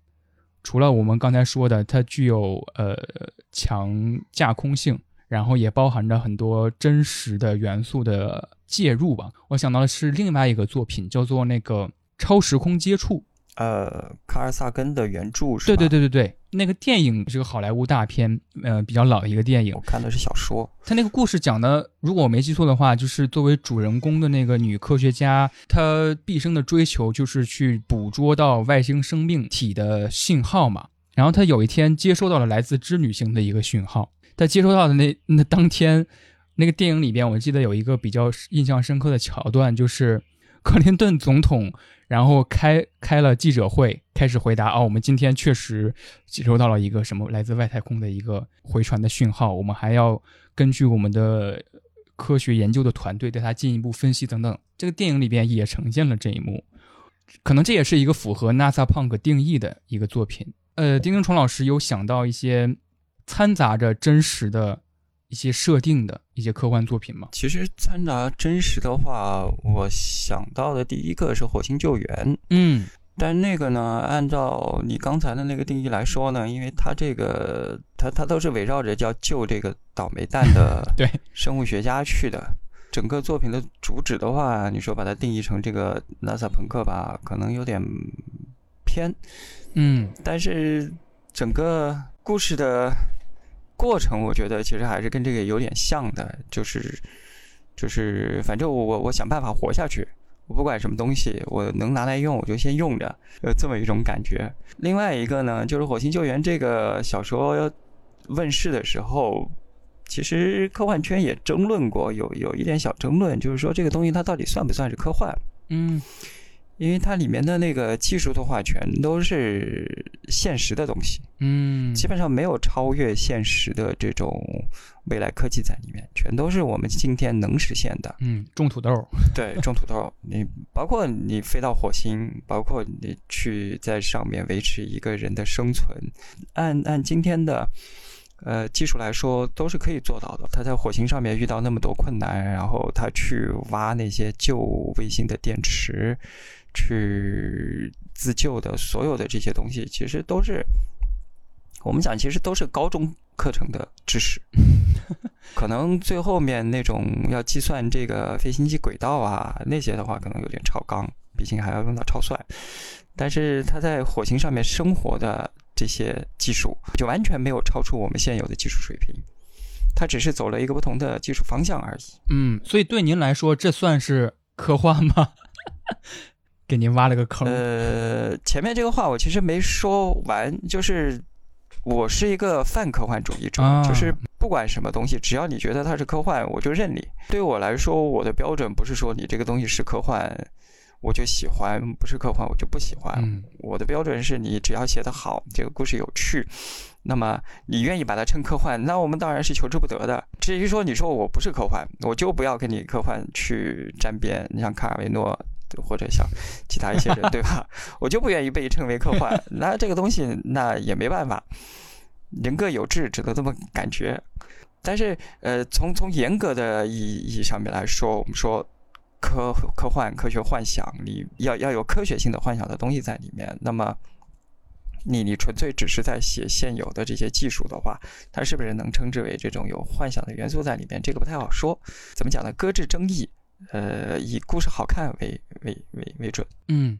除了我们刚才说的，它具有呃强架空性，然后也包含着很多真实的元素的介入吧。我想到的是另外一个作品，叫做那个《超时空接触》。呃，卡尔萨根的原著是对吧？对对对对，那个电影是个好莱坞大片，呃，比较老的一个电影我。看的是小说。他那个故事讲的，如果我没记错的话，就是作为主人公的那个女科学家，她毕生的追求就是去捕捉到外星生命体的信号嘛。然后她有一天接收到了来自织女星的一个讯号，她接收到的那那当天，那个电影里边，我记得有一个比较印象深刻的桥段，就是克林顿总统，然后开开了记者会，开始回答哦，我们今天确实接收到了一个什么来自外太空的一个回传的讯号，我们还要根据我们的科学研究的团队对它进一步分析等等。这个电影里边也呈现了这一幕，可能这也是一个符合 NASA Punk 定义的一个作品。呃，丁丁虫老师有想到一些掺杂着真实的一些设定的一些科幻作品吗？其实掺杂真实的话，我想到的第一个是《火星救援》，嗯但那个呢，按照你刚才的那个定义来说呢，因为它这个它它都是围绕着叫救这个倒霉蛋的 对生物学家去的。整个作品的主旨的话，你说把它定义成这个 NASA 朋克吧，可能有点偏。嗯但是整个故事的过程，我觉得其实还是跟这个有点像的，就是就是反正我我我想办法活下去，我不管什么东西，我能拿来用我就先用着，呃，这么一种感觉。另外一个呢，就是《火星救援》这个小说问世的时候。其实科幻圈也争论过，有有一点小争论，就是说这个东西它到底算不算是科幻？嗯因为它里面的那个技术的话，全都是现实的东西，嗯，基本上没有超越现实的这种未来科技在里面，全都是我们今天能实现的。嗯种土豆，对，种土豆，你包括你飞到火星，包括你去在上面维持一个人的生存，按按今天的呃技术来说，都是可以做到的。他在火星上面遇到那么多困难，然后他去挖那些旧卫星的电池，去自救的所有的这些东西，其实都是我们讲，其实都是高中课程的知识。可能最后面那种要计算这个飞行器轨道啊那些的话，可能有点超纲，毕竟还要用到超算。但是它在火星上面生活的这些技术，就完全没有超出我们现有的技术水平，它只是走了一个不同的技术方向而已。嗯，所以对您来说，这算是科幻吗？给您挖了个坑。呃，前面这个话我其实没说完，就是我是一个泛科幻主义者，啊就是不管什么东西，只要你觉得它是科幻，我就认你。对我来说，我的标准不是说你这个东西是科幻，我就喜欢；不是科幻，我就不喜欢。嗯我的标准是你只要写得好，这个故事有趣，那么你愿意把它称科幻，那我们当然是求之不得的。至于说你说我不是科幻，我就不要跟你科幻去沾边。你像卡尔维诺或者像其他一些人，对吧？我就不愿意被称为科幻，那这个东西那也没办法，人各有志，只能这么感觉。但是呃，从从严格的意意义上面来说，我们说科科幻、科学幻想，你要要有科学性的幻想的东西在里面。那么，你你纯粹只是在写现有的这些技术的话，它是不是能称之为这种有幻想的元素在里面？这个不太好说。怎么讲呢？搁置争议，呃，以故事好看为为为为准。嗯，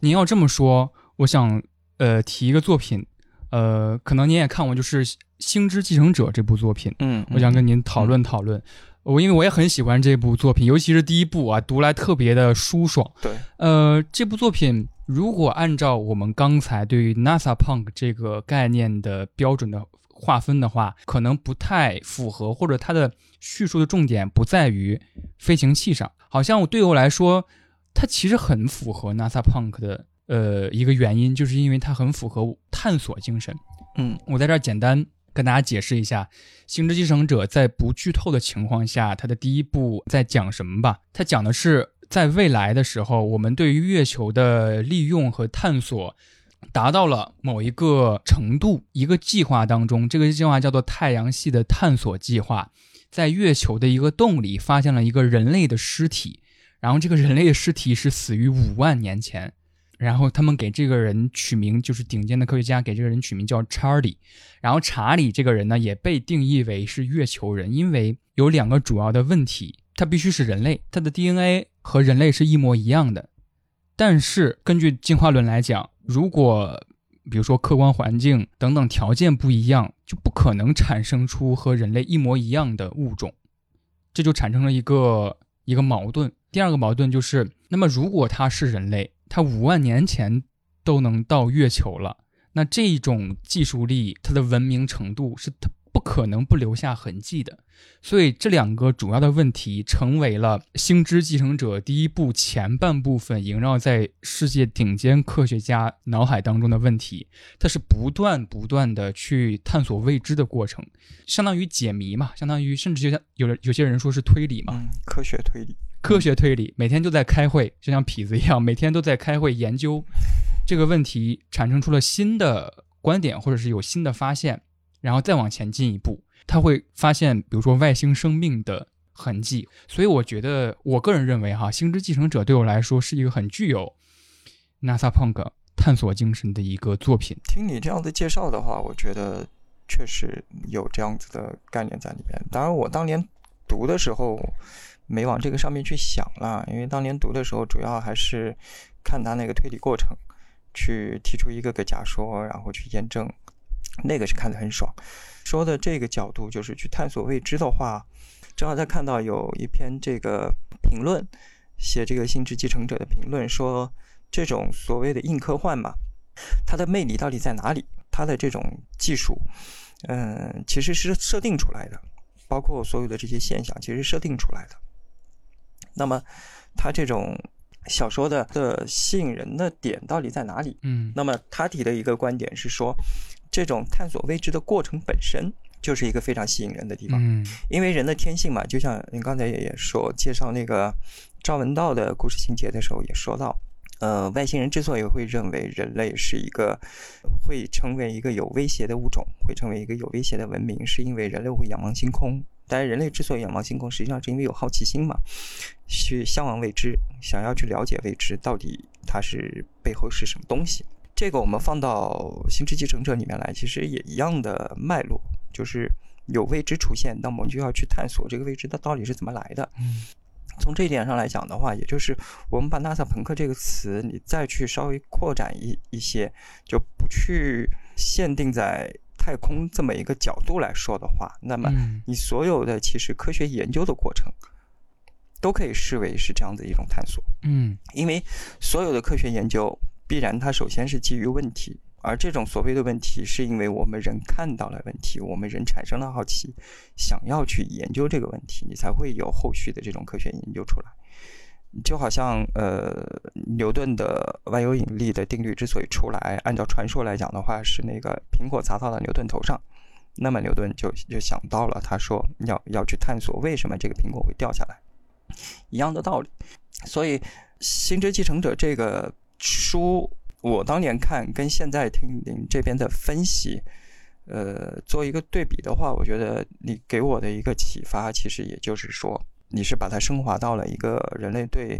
您要这么说，我想呃提一个作品，呃，可能您也看过，就是《星之继承者》这部作品，嗯我想跟您讨论讨论。我因为我也很喜欢这部作品，尤其是第一部啊，读来特别的舒爽。对，呃，这部作品如果按照我们刚才对于 NASA Punk 这个概念的标准的划分的话，可能不太符合，或者它的叙述的重点不在于飞行器上。好像我对我来说，它其实很符合 NASA Punk 的呃一个原因，就是因为它很符合探索精神。嗯我在这儿简单跟大家解释一下，《星之继承者》在不剧透的情况下，它的第一部在讲什么吧？它讲的是在未来的时候，我们对于月球的利用和探索达到了某一个程度，一个计划当中，这个计划叫做太阳系的探索计划，在月球的一个洞里发现了一个人类的尸体，然后这个人类的尸体是死于五万年前。然后他们给这个人取名，就是顶尖的科学家给这个人取名叫查理。然后查理这个人呢，也被定义为是月球人，因为有两个主要的问题，他必须是人类，他的 DNA 和人类是一模一样的，但是根据进化论来讲，如果比如说客观环境等等条件不一样，就不可能产生出和人类一模一样的物种，这就产生了一个一个矛盾。第二个矛盾就是，那么如果他是人类，他五万年前都能到月球了，那这种技术力，它的文明程度是它不可能不留下痕迹的。所以这两个主要的问题成为了《星之继承者》第一部前半部分萦绕在世界顶尖科学家脑海当中的问题。它是不断不断的去探索未知的过程，相当于解谜嘛，相当于甚至就像有人有些人说是推理嘛，科学推理，科学推理，每天就在开会，就像痞子一样，每天都在开会研究这个问题，产生出了新的观点，或者是有新的发现，然后再往前进一步，他会发现，比如说外星生命的痕迹。所以我觉得，我个人认为哈，《星之继承者》对我来说是一个很具有 NASA Punk 探索精神的一个作品。听你这样的介绍的话，我觉得确实有这样子的概念在里面。当然，我当年读的时候没往这个上面去想了，因为当年读的时候主要还是看他那个推理过程，去提出一个个假说，然后去验证，那个是看得很爽。说的这个角度就是去探索未知的话，正好在看到有一篇这个评论，写这个《心智继承者》的评论说，这种所谓的硬科幻嘛，它的魅力到底在哪里？它的这种技术，嗯，其实是设定出来的，包括所有的这些现象，其实设定出来的。那么，它这种小说的的吸引人的点到底在哪里？嗯那么他提的一个观点是说，这种探索未知的过程本身就是一个非常吸引人的地方。嗯因为人的天性嘛，就像您刚才也也说介绍那个赵文道的故事情节的时候也说到，呃，外星人之所以会认为人类是一个会成为一个有威胁的物种，会成为一个有威胁的文明，是因为人类会仰望星空。但是人类之所以仰望星空，实际上是因为有好奇心嘛，去向往未知，想要去了解未知到底它是背后是什么东西。这个我们放到《星之继承者》里面来，其实也一样的脉络，就是有未知出现，那么我们就要去探索这个未知它到底是怎么来的。嗯从这一点上来讲的话，也就是我们把 NASA 朋克这个词，你再去稍微扩展一一些，就不去限定在太空这么一个角度来说的话，那么嗯你所有的其实科学研究的过程，都可以视为是这样的一种探索。嗯因为所有的科学研究必然它首先是基于问题，而这种所谓的问题，是因为我们人看到了问题，我们人产生了好奇，想要去研究这个问题，你才会有后续的这种科学研究出来。就好像呃，牛顿的万有引力的定律之所以出来，按照传说来讲的话，是那个苹果砸到了牛顿头上，那么牛顿就就想到了，他说要要去探索为什么这个苹果会掉下来，一样的道理。所以《星之继承者》这个书，我当年看跟现在听您这边的分析，呃，做一个对比的话，我觉得你给我的一个启发，其实也就是说，你是把它升华到了一个人类对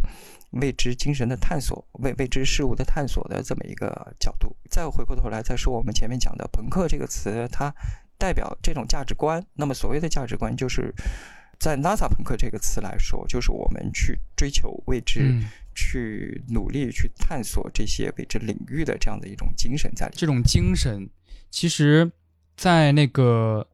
未知精神的探索、未未知事物的探索的这么一个角度。再回过头来再说我们前面讲的“朋克”这个词，它代表这种价值观。那么所谓的价值观，就是在 NASA 朋克这个词来说，就是我们去追求未知。去努力去探索这些未知领域的这样的一种精神在里。这种精神，其实，在那个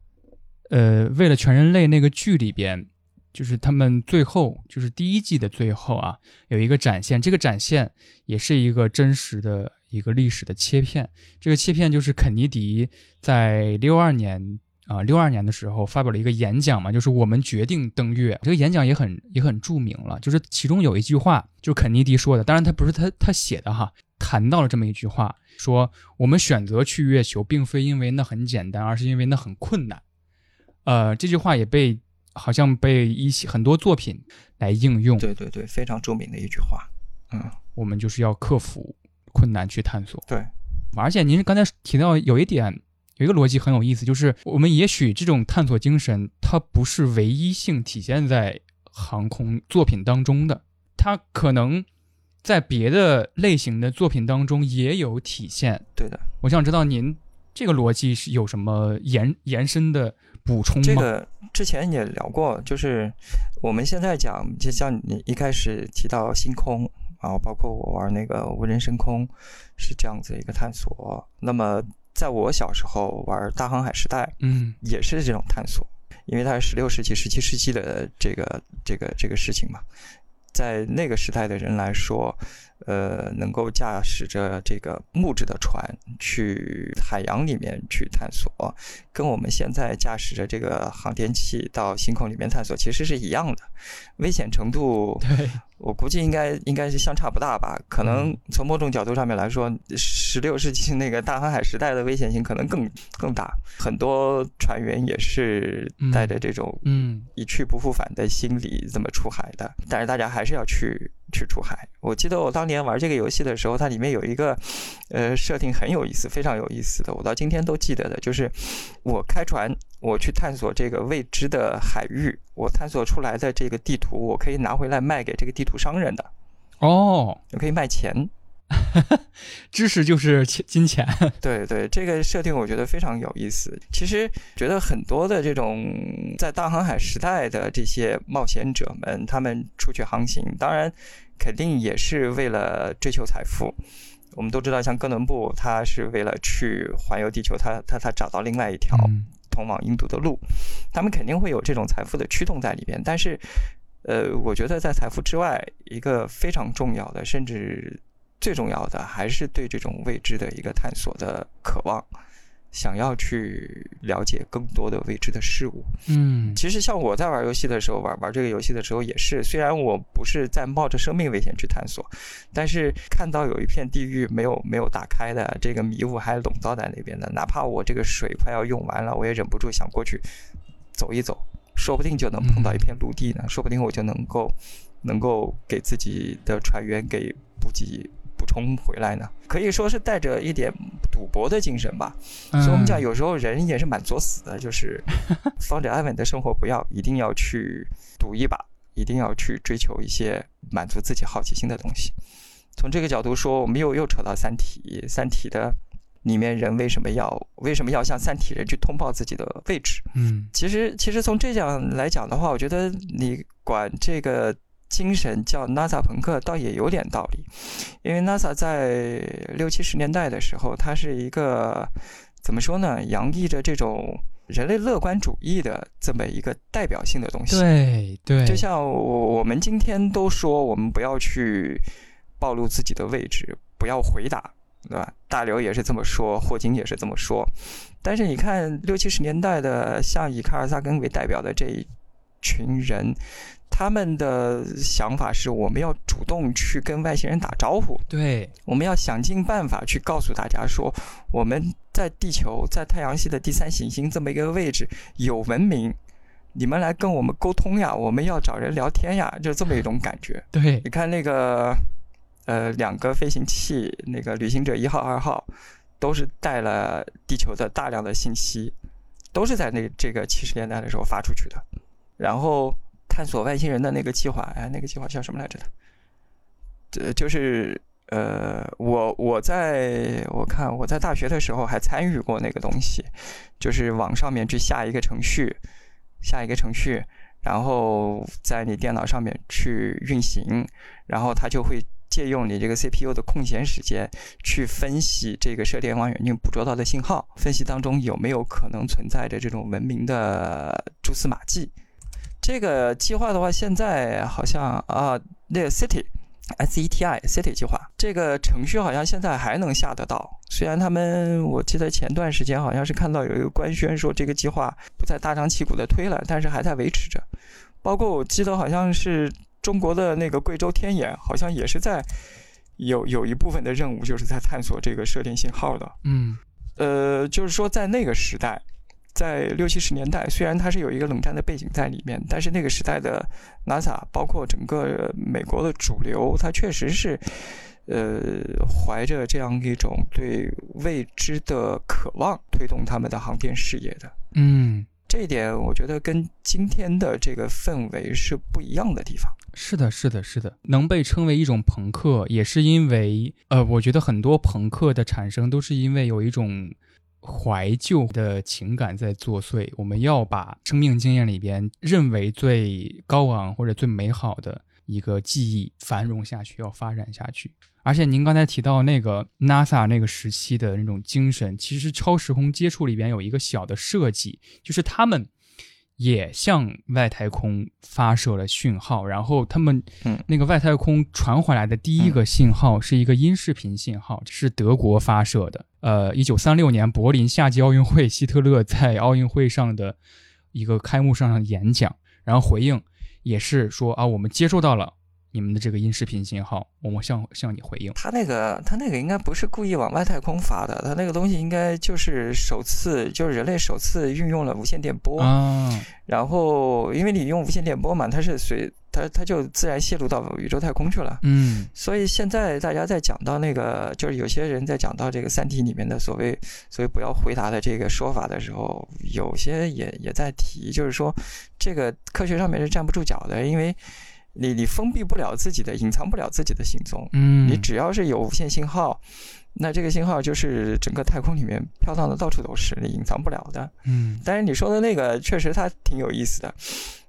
呃，为了全人类那个剧里边，就是他们最后，就是第一季的最后啊，有一个展现，这个展现也是一个真实的一个历史的切片。这个切片就是肯尼迪在六二年。啊，六二年的时候发表了一个演讲嘛，就是我们决定登月。这个演讲也很也很著名了，就是其中有一句话，就是肯尼迪说的，当然他不是他他写的哈，谈到了这么一句话，说我们选择去月球，并非因为那很简单，而是因为那很困难。呃，这句话也被好像被一些很多作品来应用。对对对，非常著名的一句话。嗯，我们就是要克服困难去探索。对，而且您刚才提到有一点，有一个逻辑很有意思，就是我们也许这种探索精神，它不是唯一性体现在航空作品当中的，它可能在别的类型的作品当中也有体现。对的。我想知道您这个逻辑是有什么延延伸的补充吗？这个之前也聊过，就是我们现在讲，就像你一开始提到星空，然后包括我玩那个无人升空，是这样子一个探索。那么在我小时候玩大航海时代，嗯。也是这种探索，因为它是十六世纪、十七世纪的这个这个这个事情嘛，在那个时代的人来说，呃，能够驾驶着这个木质的船去海洋里面去探索，跟我们现在驾驶着这个航天器到星空里面探索其实是一样的，危险程度，我估计应该应该是相差不大吧。可能从某种角度上面来说，十六世纪那个大航海时代的危险性可能更更大。很多船员也是带着这种嗯一去不复返的心理这么出海的，但是大家还是要去去出海。我记得我当年玩这个游戏的时候，它里面有一个呃设定很有意思，非常有意思的，我到今天都记得的，就是我开船。我去探索这个未知的海域，我探索出来的这个地图，我可以拿回来卖给这个地图商人的，哦，我可以卖钱。知识就是钱金钱，对对，这个设定我觉得非常有意思。其实觉得很多的这种在大航海时代的这些冒险者们，他们出去航行，当然肯定也是为了追求财富。我们都知道，像哥伦布，他是为了去环游地球，他他他找到另外一条嗯通往印度的路，他们肯定会有这种财富的驱动在里边。但是，呃，我觉得在财富之外，一个非常重要的，甚至最重要的，还是对这种未知的一个探索的渴望，想要去了解更多的未知的事物。嗯其实像我在玩游戏的时候，玩玩这个游戏的时候也是，虽然我不是在冒着生命危险去探索，但是看到有一片地域没有没有打开的，这个迷雾还笼罩在那边的，哪怕我这个水快要用完了，我也忍不住想过去走一走，说不定就能碰到一片陆地呢，说不定我就能够能够给自己的船员给补给。补充回来呢，可以说是带着一点赌博的精神吧。所以我们讲，嗯有时候人也是蛮作死的，就是 放着安稳的生活不要，一定要去赌一把，一定要去追求一些满足自己好奇心的东西。从这个角度说，我们又又扯到《三体》，《三体》的里面人为什么要为什么要向三体人去通报自己的位置？嗯其实，其实从这讲来讲的话，我觉得你管这个精神叫 NASA 朋克，倒也有点道理。因为 NASA 在六七十年代的时候，它是一个怎么说呢，洋溢着这种人类乐观主义的这么一个代表性的东西。对对，就像我我们今天都说，我们不要去暴露自己的位置，不要回答，对吧？大刘也是这么说，霍金也是这么说。但是你看六七十年代的，像以卡尔萨根为代表的这一群人，他们的想法是我们要主动去跟外星人打招呼，对我们要想尽办法去告诉大家说，我们在地球，在太阳系的第三行星这么一个位置有文明，你们来跟我们沟通呀，我们要找人聊天呀，就这么一种感觉。对你看那个，呃，两个飞行器，那个旅行者一号、二号，都是带了地球的大量的信息，都是在那这个七十年代的时候发出去的。然后探索外星人的那个计划，哎，那个计划叫什么来着的？这就是呃，我我在我看我在大学的时候还参与过那个东西，就是网上面去下一个程序，下一个程序，然后在你电脑上面去运行，然后它就会借用你这个 CPU 的空闲时间去分析这个射电望远镜捕捉到的信号，分析当中有没有可能存在着这种文明的蛛丝马迹。这个计划的话，现在好像啊，那个 City。S E T I City 计划这个程序好像现在还能下得到，虽然他们我记得前段时间好像是看到有一个官宣说这个计划不再大张旗鼓的推了，但是还在维持着。包括我记得好像是中国的那个贵州天眼，好像也是在有有一部分的任务就是在探索这个射电信号的。嗯呃，就是说在那个时代，在六七十年代，虽然它是有一个冷战的背景在里面，但是那个时代的 NASA，包括整个美国的主流，它确实是，呃，怀着这样一种对未知的渴望，推动他们的航天事业的。嗯，这一点，我觉得跟今天的这个氛围是不一样的地方。是的，是的，是的，能被称为一种朋克，也是因为呃，我觉得很多朋克的产生都是因为有一种。怀旧的情感在作祟，我们要把生命经验里边认为最高昂或者最美好的，一个记忆繁荣下去，要发展下去。而且您刚才提到那个 NASA 那个时期的那种精神，其实《超时空接触》里边有一个小的设计，就是他们也向外太空发射了讯号，然后他们嗯那个外太空传回来的第一个信号是一个音视频信号，是德国发射的。呃，一九三六年柏林夏季奥运会，希特勒在奥运会上的一个开幕式上的演讲，然后回应也是说啊，我们接收到了你们的这个音视频信号，我们向向你回应。他那个他那个应该不是故意往外太空发的，他那个东西应该就是首次，就是人类首次运用了无线电波。啊，然后因为你用无线电波嘛，它是随它它就自然泄露到宇宙太空去了。嗯所以现在大家在讲到那个，就是有些人在讲到这个《三体》里面的所谓所谓不要回答的这个说法的时候，有些也也在提，就是说这个科学上面是站不住脚的，因为你你封闭不了自己的，隐藏不了自己的行踪。嗯，你只要是有无线信号，那这个信号就是整个太空里面飘荡的到处都是，你隐藏不了的。嗯但是你说的那个确实它挺有意思的，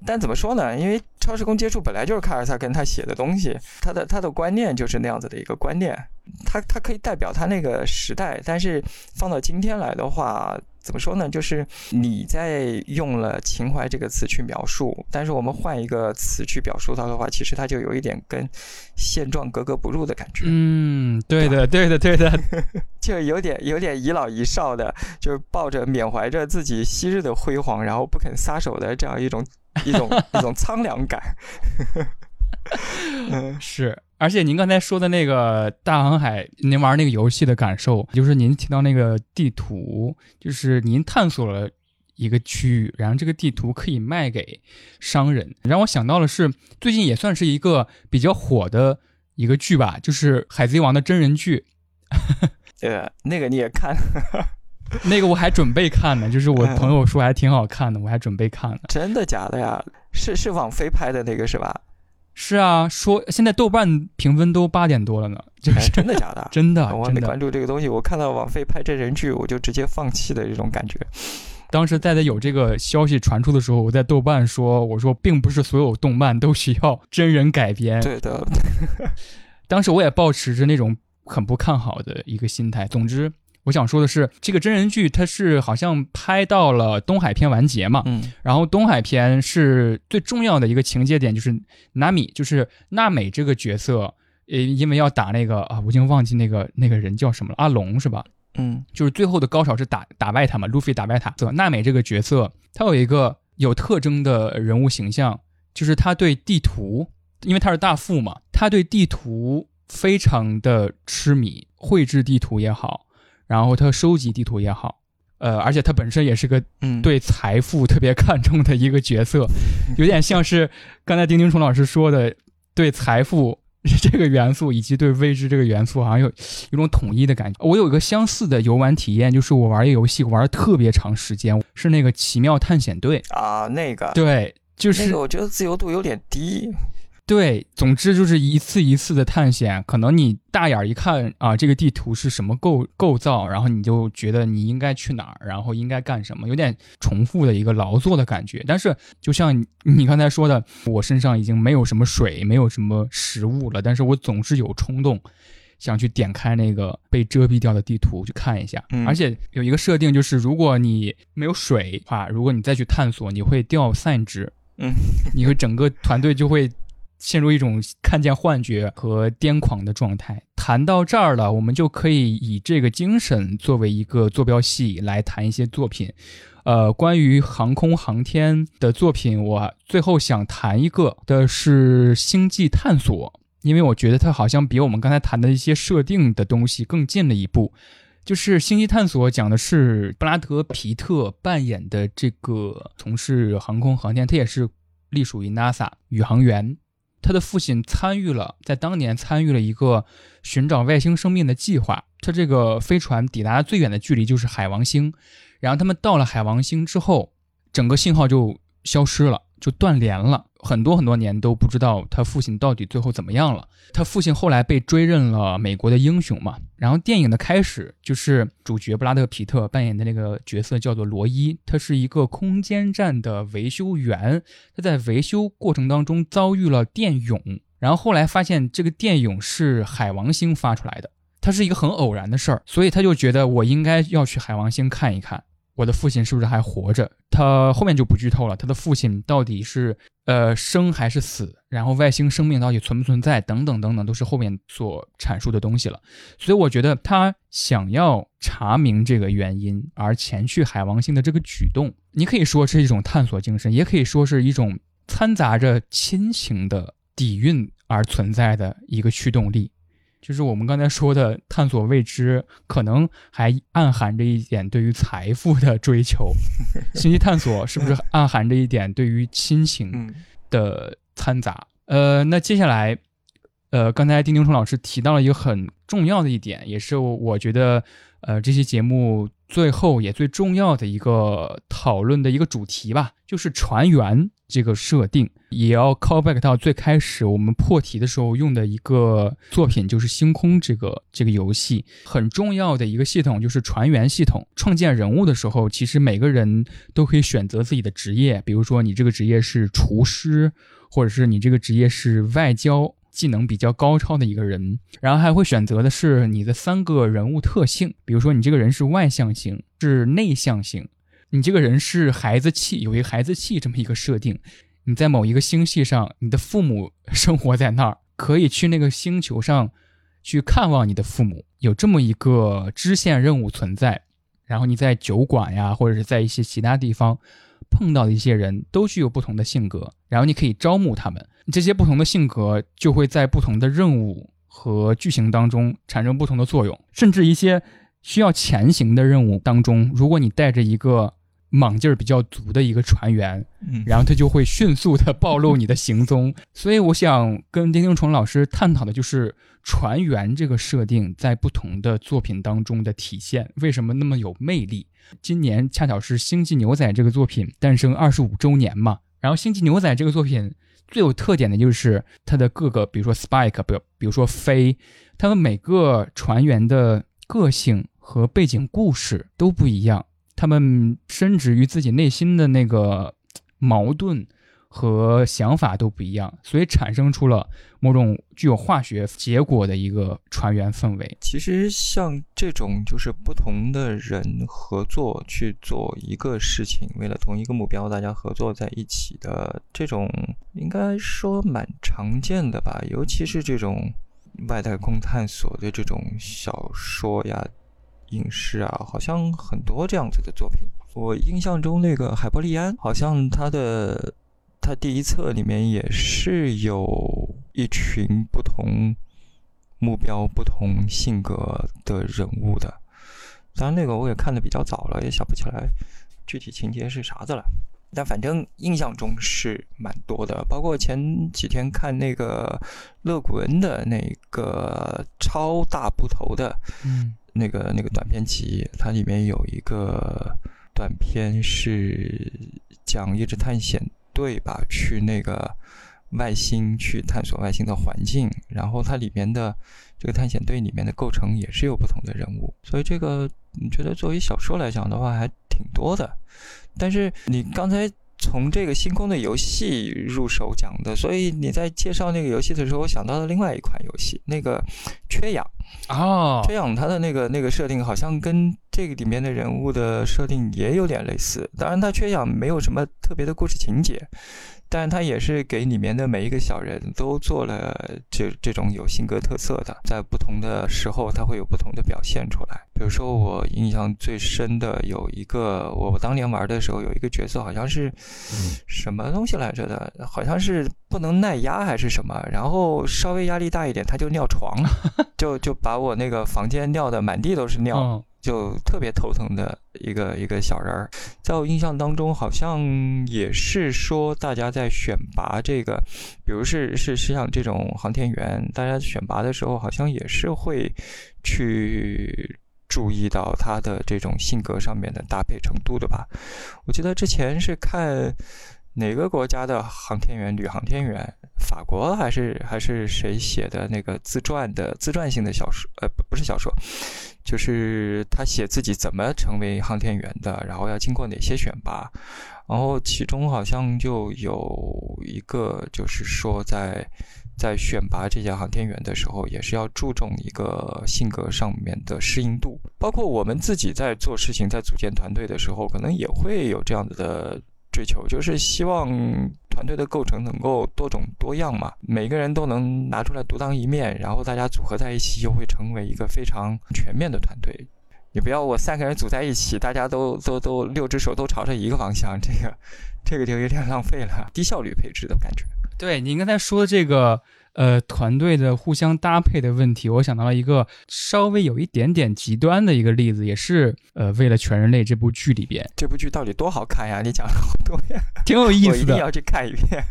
但怎么说呢？因为超时空接触本来就是卡尔萨根他写的东西，他的他的观念就是那样子的一个观念，他他可以代表他那个时代，但是放到今天来的话，怎么说呢？就是你在用了情怀这个词去描述，但是我们换一个词去表述它的话，其实它就有一点跟现状格格不入的感觉。嗯，对的，对的，对的，就有点有点遗老遗少的，就是抱着缅怀着自己昔日的辉煌，然后不肯撒手的这样一种一种一种苍凉感。嗯是。而且您刚才说的那个大航海，您玩那个游戏的感受，就是您提到那个地图，就是您探索了一个区域，然后这个地图可以卖给商人，让我想到的是最近也算是一个比较火的一个剧吧，就是《海贼王》的真人剧，呃，那个你也看，那个我还准备看呢，就是我朋友说还挺好看的，我还准备看呢。真的假的呀？是是网飞拍的那个是吧？是啊，说现在豆瓣评分都八点多了呢，就哎是真的假的？真的我还没。关注这个东西，我看到网飞拍真人剧，我就直接放弃的这种感觉。当时在在有这个消息传出的时候，我在豆瓣说：“我说并不是所有动漫都需要真人改编。对的，” 当时我也保持着那种很不看好的一个心态。总之，我想说的是，这个真人剧它是好像拍到了东海篇完结嘛，嗯然后东海篇是最重要的一个情节点，就是娜米，就是娜美这个角色，呃，因为要打那个啊，我已经忘记那个那个人叫什么了，阿龙是吧？嗯就是最后的高潮是打打败他嘛，路飞打败他。娜美这个角色，她有一个有特征的人物形象，就是她对地图，因为她是大副嘛，她对地图非常的痴迷，绘制地图也好，然后他收集地图也好，呃，而且他本身也是个嗯，对财富特别看重的一个角色，有点像是刚才丁丁虫老师说的，对财富这个元素以及对未知这个元素，好像有有种统一的感觉。我有一个相似的游玩体验，就是我玩一个游戏玩了特别长时间，是那个《奇妙探险队》。啊，那个对，就是、那个，我觉得自由度有点低。对，总之就是一次一次的探险，可能你大眼儿一看啊，这个地图是什么构构造，然后你就觉得你应该去哪儿，然后应该干什么，有点重复的一个劳作的感觉。但是就像你你刚才说的，我身上已经没有什么水，没有什么食物了，但是我总是有冲动。想去点开那个被遮蔽掉的地图去看一下，嗯而且有一个设定就是，如果你没有水的话，如果你再去探索，你会掉散值，嗯，你会整个团队就会陷入一种看见幻觉和癫狂的状态。谈到这儿了，我们就可以以这个精神作为一个坐标系来谈一些作品。呃，关于航空航天的作品，我最后想谈一个的是《星际探索》，因为我觉得它好像比我们刚才谈的一些设定的东西更近了一步。就是《星际探索》讲的是布拉德·皮特扮演的这个从事航空航天，他也是隶属于 NASA 宇航员。他的父亲参与了，在当年参与了一个寻找外星生命的计划。他这个飞船抵达最远的距离就是海王星，然后他们到了海王星之后，整个信号就消失了，就断联了，很多很多年都不知道他父亲到底最后怎么样了。他父亲后来被追认了美国的英雄嘛，然后电影的开始就是主角布拉德·皮特扮演的那个角色叫做罗伊，他是一个空间站的维修员，他在维修过程当中遭遇了电涌，然后后来发现这个电泳是海王星发出来的，它是一个很偶然的事儿，所以他就觉得我应该要去海王星看一看，我的父亲是不是还活着。他后面就不剧透了，他的父亲到底是呃生还是死，然后外星生命到底存不存在，等等等等，都是后面所阐述的东西了。所以我觉得他想要查明这个原因而前去海王星的这个举动，你可以说是一种探索精神，也可以说是一种掺杂着亲情的底蕴而存在的一个驱动力。就是我们刚才说的探索未知，可能还暗含着一点对于财富的追求。星际探索是不是暗含着一点对于亲情嗯的掺杂？呃，那接下来，呃，刚才丁丁冲老师提到了一个很重要的一点，也是我我觉得，呃，这期节目最后也最重要的一个讨论的一个主题吧，就是船员这个设定，也要 call back 到最开始我们破题的时候用的一个作品，就是《星空》这个这个游戏很重要的一个系统，就是船员系统。创建人物的时候，其实每个人都可以选择自己的职业，比如说你这个职业是厨师，或者是你这个职业是外交技能比较高超的一个人，然后还会选择的是你的三个人物特性，比如说你这个人是外向型，是内向型，你这个人是孩子气，有一个孩子气这么一个设定。你在某一个星系上，你的父母 生活在那儿，可以去那个星球上去看望你的父母，有这么一个支线任务存在。然后你在酒馆呀，或者是在一些其他地方碰到的一些人都具有不同的性格，然后你可以招募他们。这些不同的性格就会在不同的任务和剧情当中产生不同的作用，甚至一些需要前行的任务当中，如果你带着一个莽劲儿比较足的一个船员，嗯然后他就会迅速的暴露你的行踪。所以我想跟丁丁虫老师探讨的就是船员这个设定在不同的作品当中的体现，为什么那么有魅力？今年恰巧是《星际牛仔》这个作品诞生二十五周年嘛，然后《星际牛仔》这个作品最有特点的就是它的各个，比如说 Spike，比如比如说飞，他们每个船员的个性和背景故事都不一样，他们深植于自己内心的那个矛盾和想法都不一样，所以产生出了某种具有化学结果的一个船员氛围。其实像这种就是不同的人合作去做一个事情，为了同一个目标，大家合作在一起的这种，应该说蛮常见的吧。尤其是这种外太空探索的这种小说呀、影视啊，好像很多这样子的作品。我印象中那个海伯利安，好像他的他第一册里面也是有一群不同目标、不同性格的人物的。当然，那个我也看的比较早了，也想不起来具体情节是啥子了。但反正印象中是蛮多的，包括前几天看那个乐古恩的那个超大部头的嗯那个那个短片集，它里面有一个短片是讲一支探险队吧，去那个外星去探索外星的环境，然后它里面的这个探险队里面的构成也是有不同的人物，所以这个你觉得作为小说来讲的话还挺多的，但是你刚才。从这个星空的游戏入手讲的，所以你在介绍那个游戏的时候，我想到了另外一款游戏，那个缺氧。哦，缺氧他的那个那个设定好像跟这个里面的人物的设定也有点类似，当然他缺氧没有什么特别的故事情节，但他也是给里面的每一个小人都做了这这种有性格特色的，在不同的时候他会有不同的表现出来。比如说我印象最深的有一个，我当年玩的时候有一个角色好像是什么东西来着的，好像是不能耐压还是什么，然后稍微压力大一点他就尿床 了，就就把我那个房间尿的满地都是尿。嗯就特别头疼的一个一个小人儿，在我印象当中，好像也是说大家在选拔这个，比如是是是像这种航天员，大家选拔的时候，好像也是会去注意到他的这种性格上面的搭配程度的吧。我记得之前是看哪个国家的航天员，女航天员，法国还是还是谁写的那个自传的自传性的小说，呃，不不是小说。就是他写自己怎么成为航天员的，然后要经过哪些选拔，然后其中好像就有一个，就是说在在选拔这些航天员的时候，也是要注重一个性格上面的适应度。包括我们自己在做事情、在组建团队的时候，可能也会有这样子的追求，就是希望团队的构成能够多种多样嘛，每个人都能拿出来独当一面，然后大家组合在一起，又会成为一个非常全面的团队。你不要我三个人组在一起，大家都都都六只手都朝着一个方向，这个这个就有点浪费了，低效率配置的感觉。对您刚才说的这个呃团队的互相搭配的问题，我想到了一个稍微有一点点极端的一个例子，也是呃为了全人类这部剧里边这部剧到底多好看呀？你讲了好多呀，挺有意思的。我一定要去看一遍。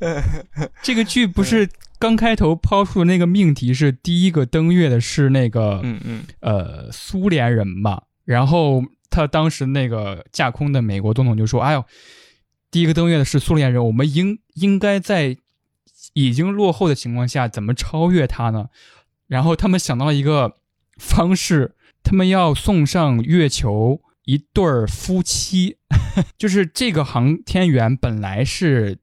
这个剧不是刚开头抛出的那个命题是第一个登月的是那个嗯嗯，呃苏联人嘛，然后他当时那个架空的美国总统就说：“哎呦，第一个登月的是苏联人，我们应应该在已经落后的情况下怎么超越他呢？”然后他们想到了一个方式，他们要送上月球一对儿夫妻，就是这个航天员本来是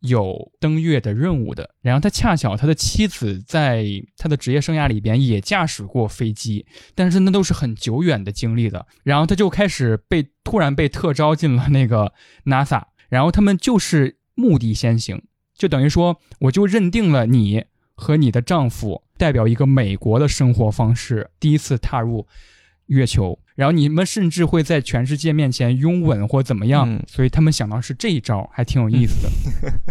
有登月的任务的，然后他恰巧他的妻子在他的职业生涯里边也驾驶过飞机，但是那都是很久远的经历的，然后他就开始被突然被特招进了那个 NASA，然后他们就是目的先行，就等于说我就认定了你和你的丈夫代表一个美国的生活方式，第一次踏入月球，然后你们甚至会在全世界面前拥吻或怎么样，嗯所以他们想到是这一招，还挺有意思的。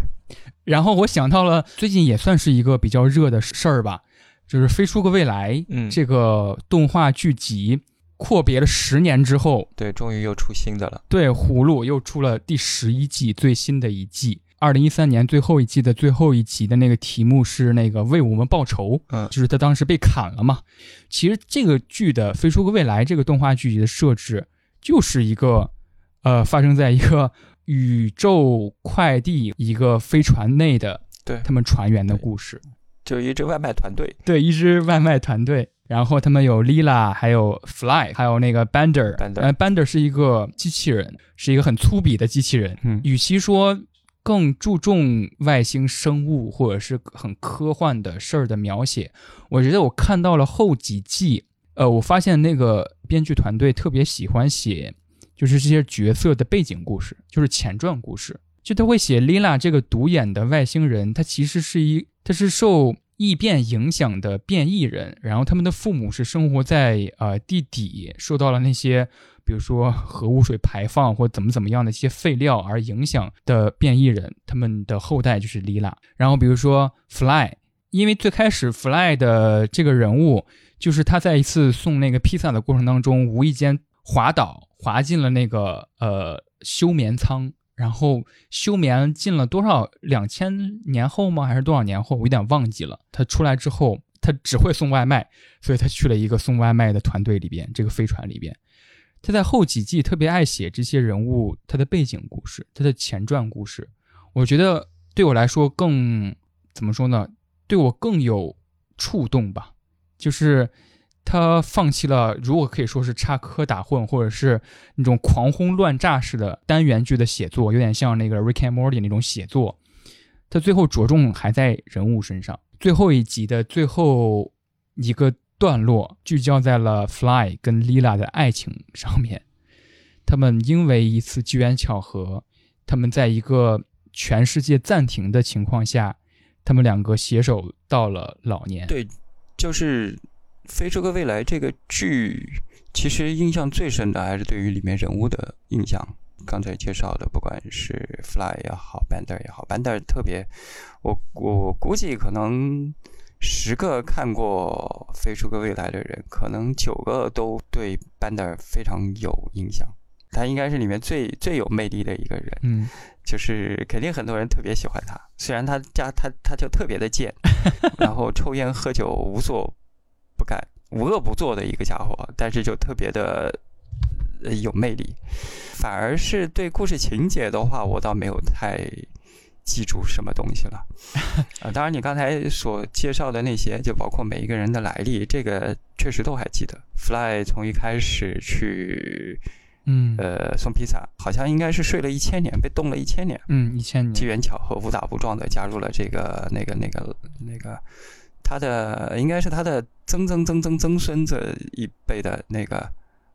然后我想到了最近也算是一个比较热的事儿吧，就是《飞出个未来》嗯这个动画剧集阔别了十年之后，对，终于又出新的了。对，葫芦又出了第十一季最新的一季。二零一三年最后一季的最后一集的那个题目是那个为我们报仇，嗯就是他当时被砍了嘛。其实这个剧的《飞出个未来》这个动画剧集的设置，就是一个呃发生在一个宇宙快递一个飞船内的对他们船员的故事。就一支外卖团队，对，一支外卖团队，然后他们有 Lila，还有 Fly，还有那个 Bender。Bender 呃，Bender 是一个机器人，是一个很粗鄙的机器人。嗯与其说更注重外星生物或者是很科幻的事儿的描写，我觉得我看到了后几季，呃，我发现那个编剧团队特别喜欢写，就是这些角色的背景故事，就是前传故事。就他会写 Lila 这个独眼的外星人，他其实是一，他是受异变影响的变异人，然后他们的父母是生活在呃地底，受到了那些比如说核污水排放或怎么怎么样的一些废料而影响的变异人，他们的后代就是 Lila。然后比如说 Fly，因为最开始 Fly 的这个人物就是他在一次送那个披萨的过程当中，无意间滑倒，滑进了那个呃休眠舱。然后休眠进了多少两千年后吗？还是多少年后？我有点忘记了。他出来之后，他只会送外卖，所以他去了一个送外卖的团队里边，这个飞船里边。他在后几季特别爱写这些人物他的背景故事，他的前传故事。我觉得对我来说更怎么说呢？对我更有触动吧。就是他放弃了，如果可以说是插科打诨，或者是那种狂轰乱炸式的单元剧的写作，有点像那个《Rick and Morty》那种写作。他最后着重还在人物身上。最后一集的最后一个段落聚焦在了 Fly 跟 Lila 的爱情上面。他们因为一次机缘巧合，他们在一个全世界暂停的情况下，他们两个携手到了老年。对，就是《飞出个未来》这个剧，其实印象最深的还是对于里面人物的印象。刚才介绍的，不管是 Fly 也好，Bender 也好，Bender 特别，我我估计可能十个看过《飞出个未来》的人，可能九个都对 Bender 非常有印象。他应该是里面最最有魅力的一个人，嗯，就是肯定很多人特别喜欢他。虽然他家他他就特别的贱，然后抽烟喝酒无所不干、无恶不作的一个家伙，但是就特别的呃有魅力。反而是对故事情节的话，我倒没有太记住什么东西了。啊，当然你刚才所介绍的那些，就包括每一个人的来历，这个确实都还记得。Fly 从一开始去嗯呃，送披萨，好像应该是睡了一千年，被冻了一千年。嗯，一千年，机缘巧合，误打误撞的加入了这个那个那个那个，他的应该是他的曾曾曾曾曾孙子一辈的那个，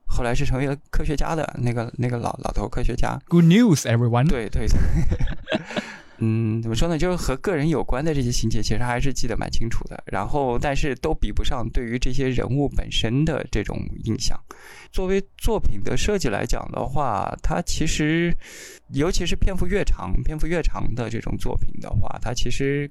后来是成为了科学家的那个那个老老头科学家。Good news, everyone。对对对，嗯，怎么说呢？就是和个人有关的这些情节，其实还是记得蛮清楚的。然后，但是都比不上对于这些人物本身的这种印象。作为作品的设计来讲的话，它其实，尤其是篇幅越长、篇幅越长的这种作品的话，它其实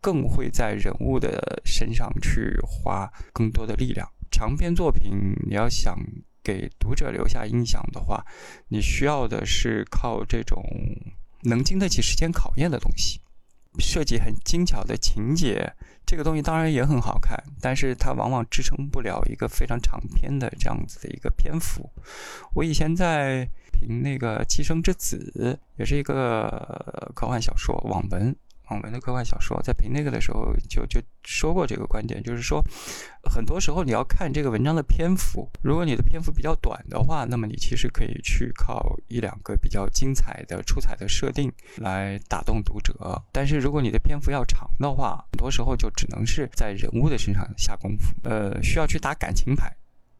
更会在人物的身上去花更多的力量。长篇作品，你要想给读者留下印象的话，你需要的是靠这种能经得起时间考验的东西，设计很精巧的情节，这个东西当然也很好看，但是它往往支撑不了一个非常长篇的这样子的一个篇幅。我以前在评那个《寄生之子》，也是一个科幻小说网文。网文的科幻小说，在评那个的时候就就说过这个观点，就是说，很多时候你要看这个文章的篇幅，如果你的篇幅比较短的话，那么你其实可以去靠一两个比较精彩的、出彩的设定来打动读者。但是如果你的篇幅要长的话，很多时候就只能是在人物的身上下功夫，呃，需要去打感情牌。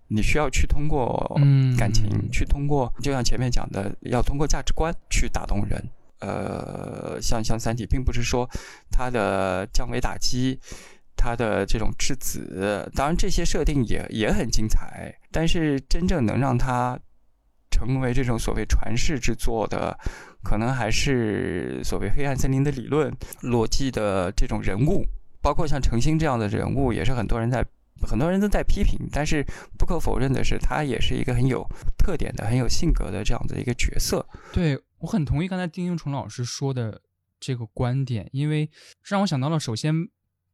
你需要去通过嗯感情，去通过，就像前面讲的，要通过价值观去打动人。呃，像像《三体》，并不是说它的降维打击，它的这种质子，当然这些设定也也很精彩，但是真正能让它成为这种所谓传世之作的，可能还是所谓黑暗森林的理论、逻辑的这种人物，包括像程心这样的人物，也是很多人在很多人都在批评，但是不可否认的是，他也是一个很有特点的、很有性格的这样的一个角色。对我很同意刚才丁英崇老师说的这个观点，因为让我想到了，首先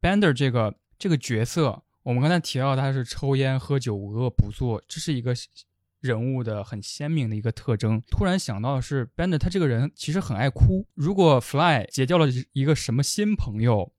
Bender 这个这个角色，我们刚才提到他是抽烟、喝酒、无恶不作，这是一个人物的很鲜明的一个特征。突然想到的是，Bender 他这个人其实很爱哭。如果 Fly 结交了一个什么新朋友，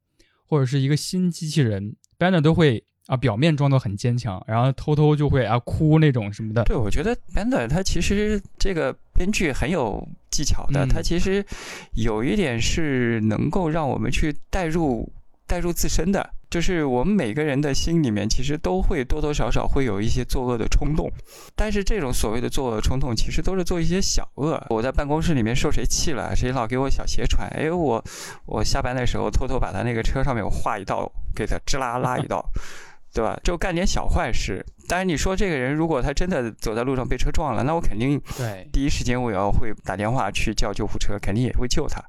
或者是一个新机器人，Bender 都会。啊，表面装作很坚强，然后偷偷就会啊哭那种什么的。对，我觉得 Bender 他其实这个编剧很有技巧的，嗯他其实有一点是能够让我们去带入带入自身的，就是我们每个人的心里面其实都会多多少少会有一些作恶的冲动，但是这种所谓的作恶冲动，其实都是做一些小恶。我在办公室里面受谁气了，谁老给我小鞋穿，哎，我我下班的时候偷偷把他那个车上面我画一道，给他吱啦拉一道。对吧？就干点小坏事。当然，你说这个人如果他真的走在路上被车撞了，那我肯定对第一时间我要会打电话去叫救护车，肯定也会救他。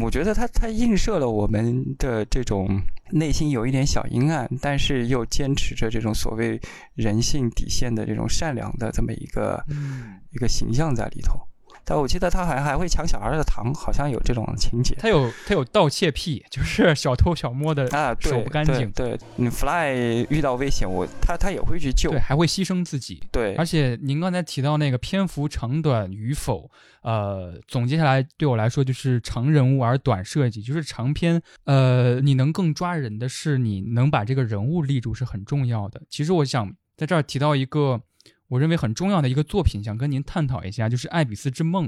我觉得他他映射了我们的这种内心有一点小阴暗，但是又坚持着这种所谓人性底线的这种善良的这么一个、嗯一个形象在里头。但我记得他好像还会抢小孩的糖，好像有这种情节。他有他有盗窃癖，就是小偷小摸的啊，手不干净，对，对你 Fly 遇到危险，我他他也会去救对，，还会牺牲自己。对，而且您刚才提到那个篇幅长短与否，呃，总结下来对我来说就是长人物而短设计，就是长篇，呃，你能更抓人的是你能把这个人物立住是很重要的。其实我想在这儿提到一个我认为很重要的一个作品，想跟您探讨一下，就是《爱比斯之梦》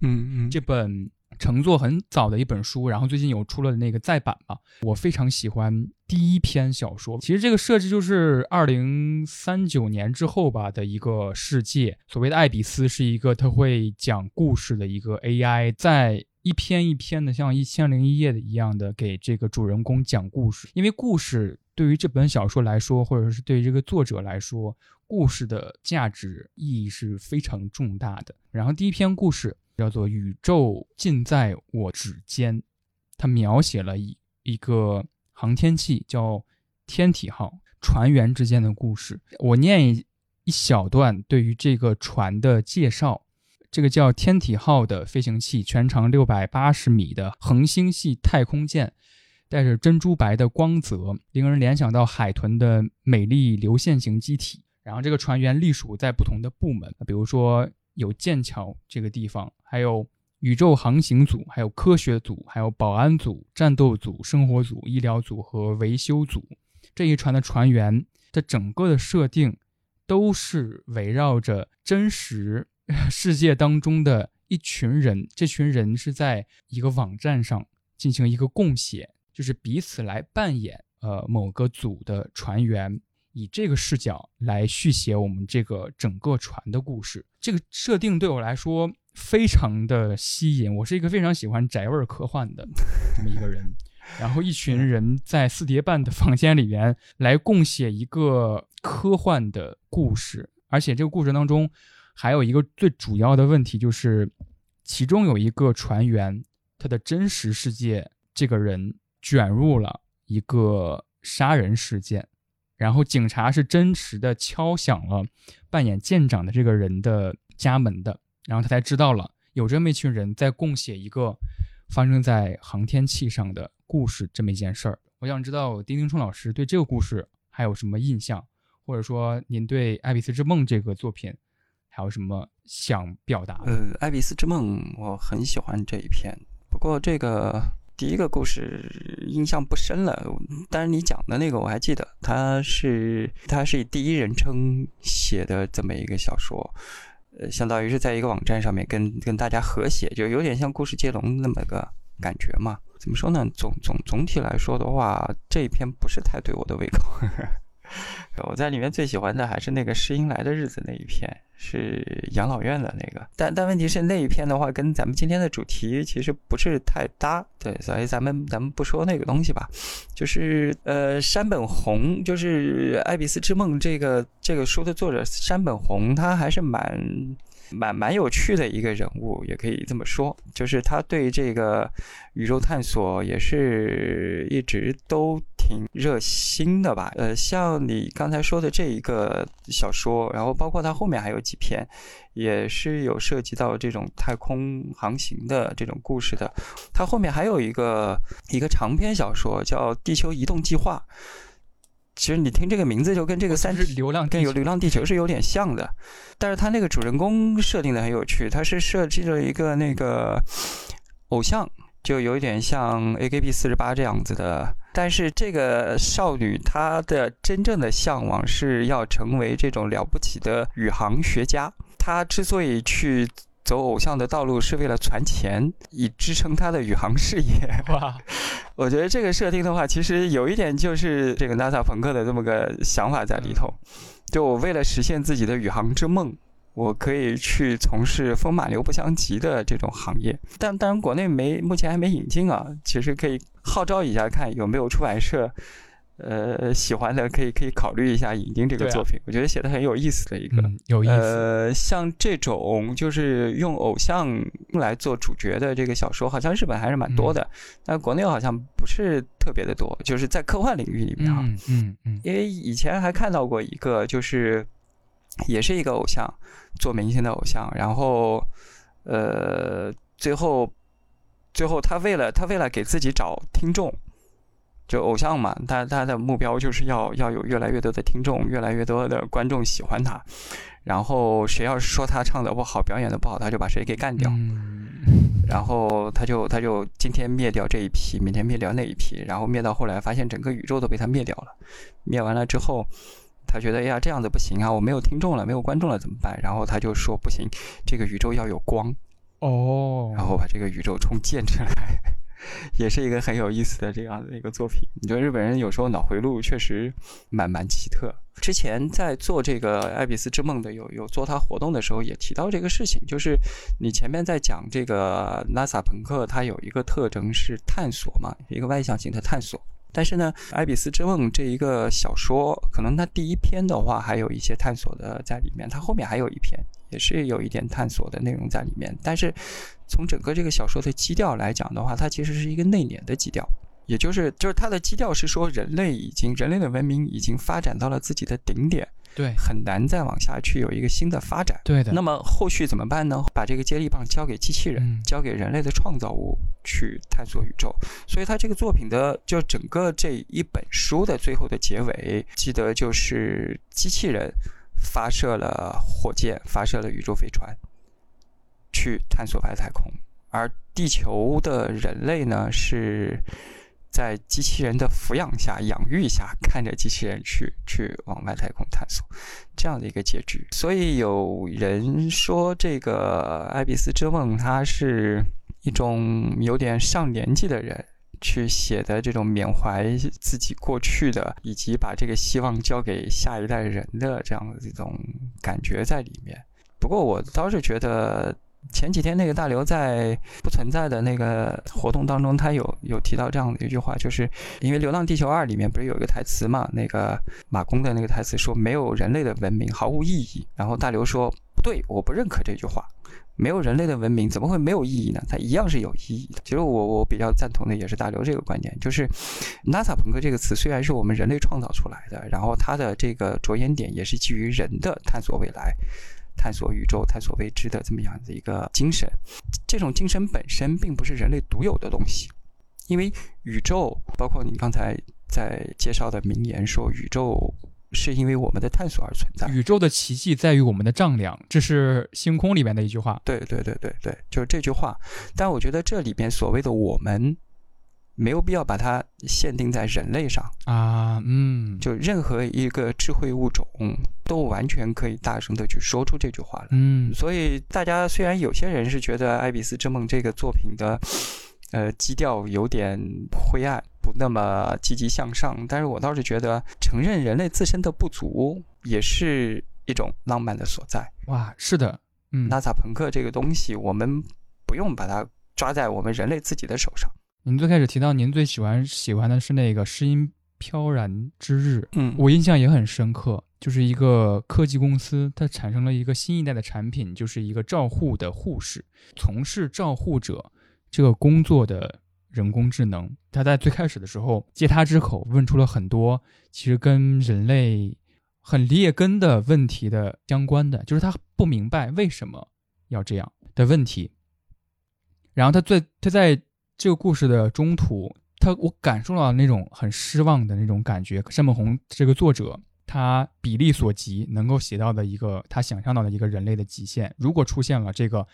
嗯嗯，这本乘坐很早的一本书，然后最近有出了那个再版嘛，我非常喜欢第一篇小说。其实这个设置就是二零三九年之后吧的一个世界。所谓的爱比斯是一个它会讲故事的一个 AI，在一篇一篇的像一千零一夜的一样的给这个主人公讲故事。因为故事对于这本小说来说，或者是对于这个作者来说，故事的价值意义是非常重大的。然后第一篇故事。叫做“宇宙尽在我指尖”，它描写了一一个航天器叫天体号船员之间的故事。我念一一小段对于这个船的介绍。这个叫天体号的飞行器，全长六百八十米的恒星系太空舰，带着珍珠白的光泽，令人联想到海豚的美丽流线型机体。然后这个船员隶属在不同的部门，比如说。有剑桥这个地方，还有宇宙航行组，还有科学组，还有保安组、战斗组、生活组、医疗组和维修组。这一船的船员的整个的设定都是围绕着真实 世界当中的一群人，这群人是在一个网站上进行一个共写，就是彼此来扮演呃某个组的船员，以这个视角来续写我们这个整个船的故事。这个设定对我来说非常的吸引，我是一个非常喜欢宅味儿科幻的 这么一个人。然后一群人在四叠半的房间里面来共写一个科幻的故事，而且这个故事当中还有一个最主要的问题，就是其中有一个船员，他的真实世界这个人卷入了一个杀人事件，然后警察是真实的敲响了扮演舰长的这个人的家门的，然后他才知道了有这么一群人在共写一个发生在航天器上的。故事这么一件事儿，我想知道丁丁冲老师对这个故事还有什么印象，或者说您对《爱丽丝之梦》这个作品还有什么想表达的？呃，《爱丽丝之梦》我很喜欢这一篇，不过这个第一个故事印象不深了。但是你讲的那个我还记得，他是他是以第一人称写的这么一个小说，呃，相当于是在一个网站上面跟跟大家合写，就有点像故事接龙那么个感觉嘛。怎么说呢？总总总体来说的话，这一篇不是太对我的胃口。呵呵 我在里面最喜欢的还是那个诗音来的日子那一篇，是养老院的那个。但但问题是那一篇的话，跟咱们今天的主题其实不是太搭。对，所以咱们咱们不说那个东西吧。就是呃，山本弘，就是《爱丽丝之梦》这个这个书的作者山本弘，他还是蛮。蛮蛮有趣的一个人物，也可以这么说，就是他对这个宇宙探索也是一直都挺热心的吧。呃，像你刚才说的这一个小说，然后包括它后面还有几篇，也是有涉及到这种太空航行的这种故事的。它后面还有一个一个长篇小说叫《地球移动计划》。其实你听这个名字就跟这个三是流浪跟有流浪地球是有点像的，但是他那个主人公设定的很有趣，他是设计了一个那个偶像，就有一点像 AKB 四十八这样子的，但是这个少女她的真正的向往是要成为这种了不起的宇航学家，她之所以去。走偶像的道路是为了攒钱，以支撑她的宇航事业。哇，我觉得这个设定的话，其实有一点就是这个 NASA 朋克的这么个想法在里头。就我为了实现自己的宇航之梦，我可以去从事风马牛不相及的这种行业。但当然，国内没目前还没引进啊。其实可以号召一下，看有没有出版社。呃，喜欢的可以可以考虑一下引进这个作品，我觉得写的很有意思的一个，有意思。呃，像这种就是用偶像来做主角的这个小说，好像日本还是蛮多的，但国内好像不是特别的多，就是在科幻领域里面啊，嗯嗯，因为以前还看到过一个，就是也是一个偶像做明星的偶像，然后呃，最后最后他为了他为了给自己找听众。就偶像嘛，他他的目标就是要要有越来越多的听众，越来越多的观众喜欢他。然后谁要是说他唱的不好，表演的不好，他就把谁给干掉。然后他就他就今天灭掉这一批，明天灭掉那一批，然后灭到后来发现整个宇宙都被他灭掉了。灭完了之后，他觉得哎呀这样子不行啊，我没有听众了，没有观众了怎么办？然后他就说不行，这个宇宙要有光哦，然后把这个宇宙重建起来。也是一个很有意思的这样的一个作品。你觉得日本人有时候脑回路确实蛮蛮奇特。之前在做这个《爱比斯之梦》的有有做他活动的时候，也提到这个事情，就是你前面在讲这个拉萨朋克，它有一个特征是探索嘛，一个外向型的探索。但是呢，《爱比斯之梦》这一个小说，可能它第一篇的话还有一些探索的在里面，它后面还有一篇也是有一点探索的内容在里面。但是从整个这个小说的基调来讲的话，它其实是一个内敛的基调，也就是就是它的基调是说人类已经人类的文明已经发展到了自己的顶点。对，很难再往下去有一个新的发展。对的。那么后续怎么办呢？把这个接力棒交给机器人，交给人类的创造物去探索宇宙。所以他这个作品的就整个这一本书的最后的结尾，记得就是机器人发射了火箭，发射了宇宙飞船，去探索外太空，而地球的人类呢是在机器人的抚养下、养育下，看着机器人去去往外太空探索，这样的一个结局。所以有人说，这个《爱丽丝之梦》它是一种有点上年纪的人去写的这种缅怀自己过去的，以及把这个希望交给下一代人的这样的一种感觉在里面。不过我倒是觉得。前几天那个大刘在不存在的那个活动当中，他有有提到这样的一句话，就是因为《流浪地球二》里面不是有一个台词嘛？那个马工的那个台词说：“没有人类的文明毫无意义。”然后大刘说：“不对，我不认可这句话。没有人类的文明怎么会没有意义呢？它一样是有意义的。”其实我我比较赞同的也是大刘这个观点，就是 “NASA 朋克”这个词虽然是我们人类创造出来的，然后它的这个着眼点也是基于人的探索未来。探索宇宙、探索未知的这么样的一个精神，这种精神本身并不是人类独有的东西，因为宇宙，包括你刚才在介绍的名言说，宇宙是因为我们的探索而存在。宇宙的奇迹在于我们的丈量，这是星空里面的一句话。对对对对对，就是这句话。但我觉得这里边所谓的我们。没有必要把它限定在人类上啊，嗯，就任何一个智慧物种都完全可以大声的去说出这句话来，嗯，所以大家虽然有些人是觉得《爱比斯之梦》这个作品的，呃，基调有点灰暗，不那么积极向上，但是我倒是觉得承认人类自身的不足也是一种浪漫的所在。哇，是的，嗯，纳萨朋克这个东西，我们不用把它抓在我们人类自己的手上。您最开始提到您最喜欢喜欢的是那个《诗音飘然之日》，嗯，我印象也很深刻，就是一个科技公司，它产生了一个新一代的产品，就是一个照护的护士，从事照护者这个工作的人工智能，他在最开始的时候借他之口问出了很多其实跟人类很劣根的问题的相关的，就是他不明白为什么要这样的问题，然后他最他在。这个故事的中途，他我感受到那种很失望的那种感觉。山本宏这个作者，他比例所及能够写到的一个他想象到的一个人类的极限，如果出现了这个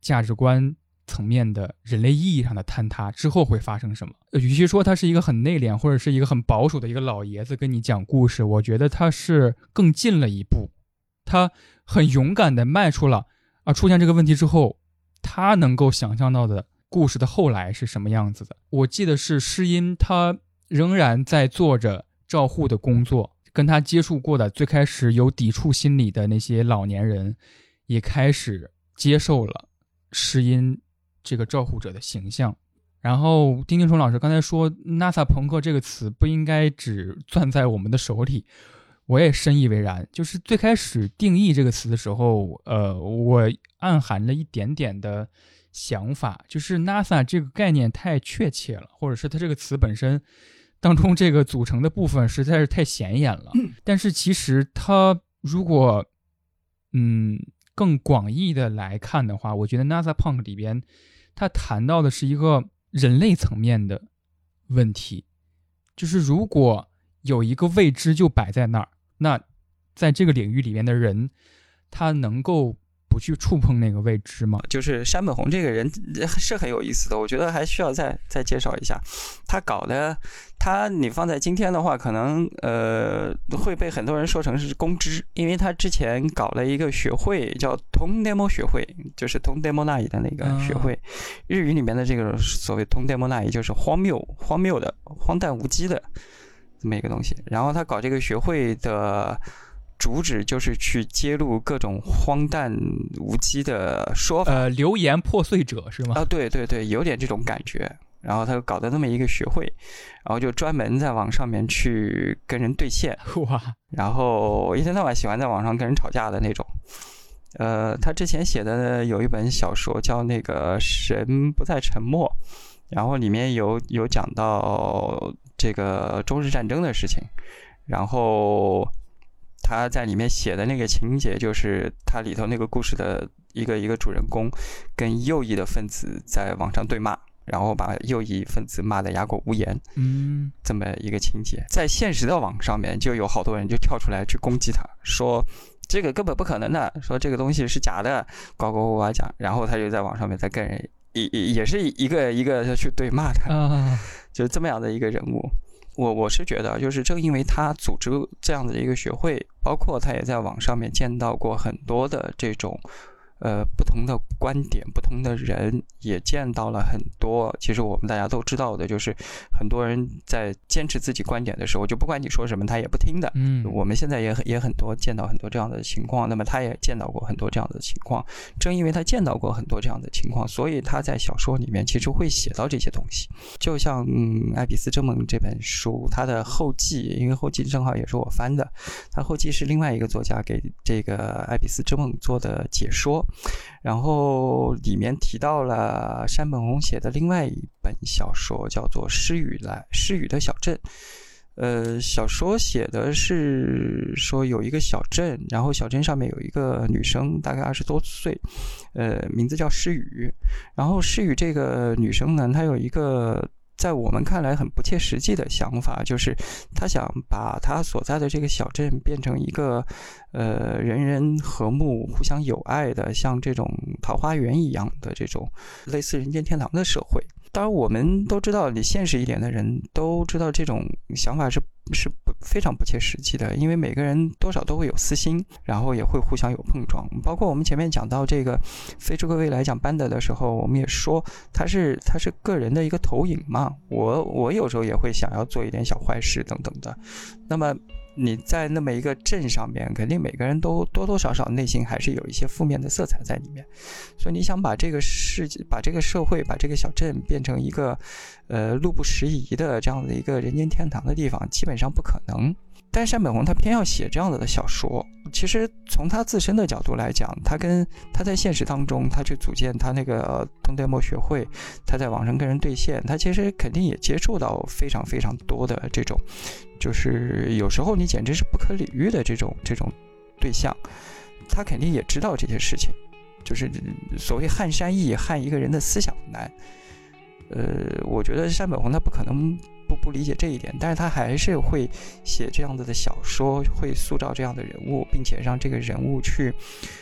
价值观层面的人类意义上的坍塌之后会发生什么？与其说他是一个很内敛或者是一个很保守的一个老爷子跟你讲故事，我觉得他是更进了一步，他很勇敢的迈出了啊，出现这个问题之后，他能够想象到的。故事的后来是什么样子的？我记得是诗音，他仍然在做着照护的工作。跟他接触过的最开始有抵触心理的那些老年人，也开始接受了诗音这个照护者的形象。然后丁丁虫老师刚才说 “NASA 朋克”这个词不应该只攥在我们的手里，我也深以为然。就是最开始定义这个词的时候，呃，我暗含了一点点的。想法就是 NASA 这个概念太确切了，或者是它这个词本身当中这个组成的部分实在是太显眼了。但是其实它如果嗯更广义的来看的话，我觉得 NASA Punk 里边他谈到的是一个人类层面的问题，就是如果有一个未知就摆在那儿，那在这个领域里面的人他能够。不去触碰那个未知吗？就是山本宏这个人 是很有意思的，我觉得还需要再再介绍一下。他搞的，他你放在今天的话，可能呃会被很多人说成是公知，因为他之前搞了一个学会叫“通 demo 学会”，就是“通 demo 那的那个学会。日语里面的这个所谓“通 demo 那就是荒谬、荒谬的、荒诞无稽的这么一个东西。然后他搞这个学会的。主旨就是去揭露各种荒诞无稽的说法，呃，流言破碎者是吗？啊，对对对，有点这种感觉。然后他搞的那么一个学会，然后就专门在网上面去跟人对线，哇！然后一天到晚喜欢在网上跟人吵架的那种。呃，他之前写的有一本小说叫那个《神不再沉默》，然后里面有有讲到这个中日战争的事情，然后。他在里面写的那个情节，就是他里头那个故事的一个一个主人公，跟右翼的分子在网上对骂，然后把右翼分子骂得哑口无言，嗯，这么一个情节，在现实的网上面就有好多人就跳出来去攻击他，说这个根本不可能的，说这个东西是假的，呱呱呱呱讲，然后他就在网上面再跟人也也也是一个一个要去对骂他，啊，就是这么样的一个人物。我我是觉得，就是正因为他组织这样的一个学会，包括他也在网上面见到过很多的这种。呃，不同的观点，不同的人，也见到了很多。其实我们大家都知道的，就是很多人在坚持自己观点的时候，就不管你说什么，他也不听的。嗯，我们现在也很也很多见到很多这样的情况。那么他也见到过很多这样的情况。正因为他见到过很多这样的情况，所以他在小说里面其实会写到这些东西。就像嗯《爱比斯之梦》这本书，它的后记，因为后记正好也是我翻的，它后记是另外一个作家给这个《爱比斯之梦》做的解说。然后里面提到了山本宏写的另外一本小说，叫做《失语来失语的小镇》。呃，小说写的是说有一个小镇，然后小镇上面有一个女生，大概二十多岁，呃，名字叫诗雨。然后诗雨这个女生呢，她有一个。在我们看来很不切实际的想法，就是他想把他所在的这个小镇变成一个，呃，人人和睦、互相友爱的，像这种桃花源一样的这种类似人间天堂的社会。当然，我们都知道，你现实一点的人都知道，这种想法是是不非常不切实际的，因为每个人多少都会有私心，然后也会互相有碰撞。包括我们前面讲到这个非洲各未来讲班德的时候，我们也说他是他是个人的一个投影嘛。我我有时候也会想要做一点小坏事等等的，那么。你在那么一个镇上面，肯定每个人都多多少少内心还是有一些负面的色彩在里面，所以你想把这个世界、把这个社会、把这个小镇变成一个，呃，路不拾遗的这样的一个人间天堂的地方，基本上不可能。但山本宏他偏要写这样子的小说，其实从他自身的角度来讲，他跟他在现实当中，他去组建他那个通电墨学会，他在网上跟人对线，他其实肯定也接触到非常非常多的这种，就是有时候你简直是不可理喻的这种这种对象，他肯定也知道这些事情，就是所谓撼山易，撼一个人的思想难。呃，我觉得山本宏他不可能。不理解这一点，但是他还是会写这样子的小说，会塑造这样的人物，并且让这个人物去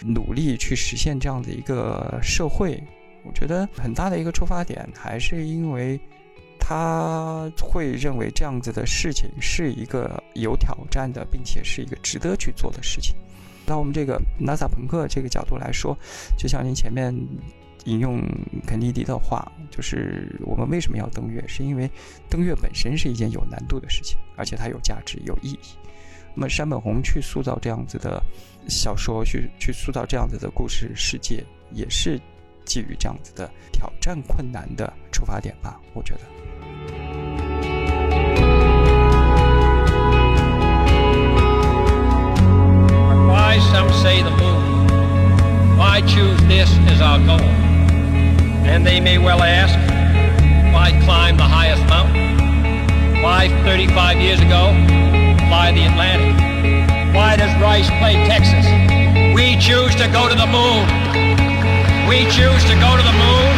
努力去实现这样的一个社会。我觉得很大的一个出发点，还是因为他会认为这样子的事情是一个有挑战的，并且是一个值得去做的事情。那我们这个 NASA 朋克这个角度来说，就像您前面。引用肯尼迪的话，就是我们为什么要登月？是因为登月本身是一件有难度的事情，而且它有价值、有意义。那么山本宏去塑造这样子的小说，去去塑造这样子的故事世界，也是基于这样子的挑战困难的出发点吧？我觉得。they may well ask, why climb the highest mountain? Why 35 years ago, fly the Atlantic? Why does Rice play Texas? We choose to go to the moon. We choose to go to the moon.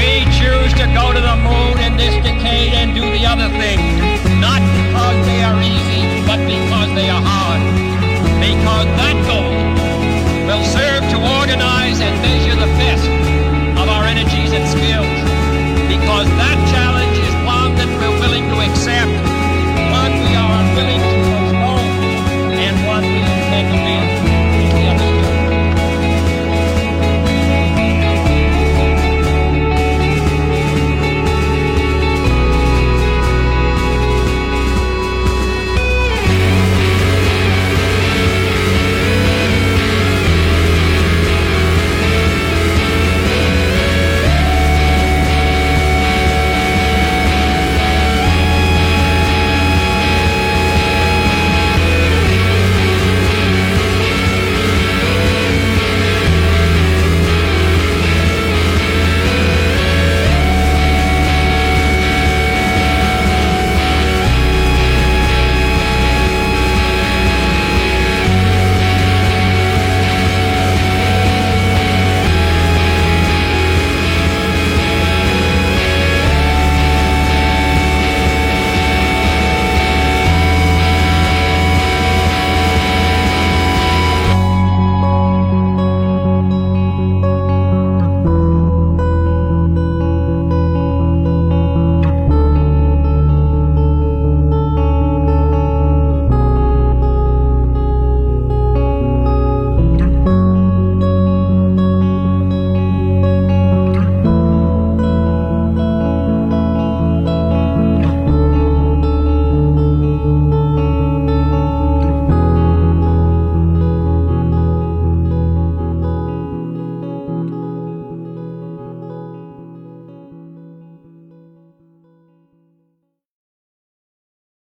We choose to go to the moon in this decade and do the other thing. Not because they are easy, but because they are hard that goal will serve to organize and measure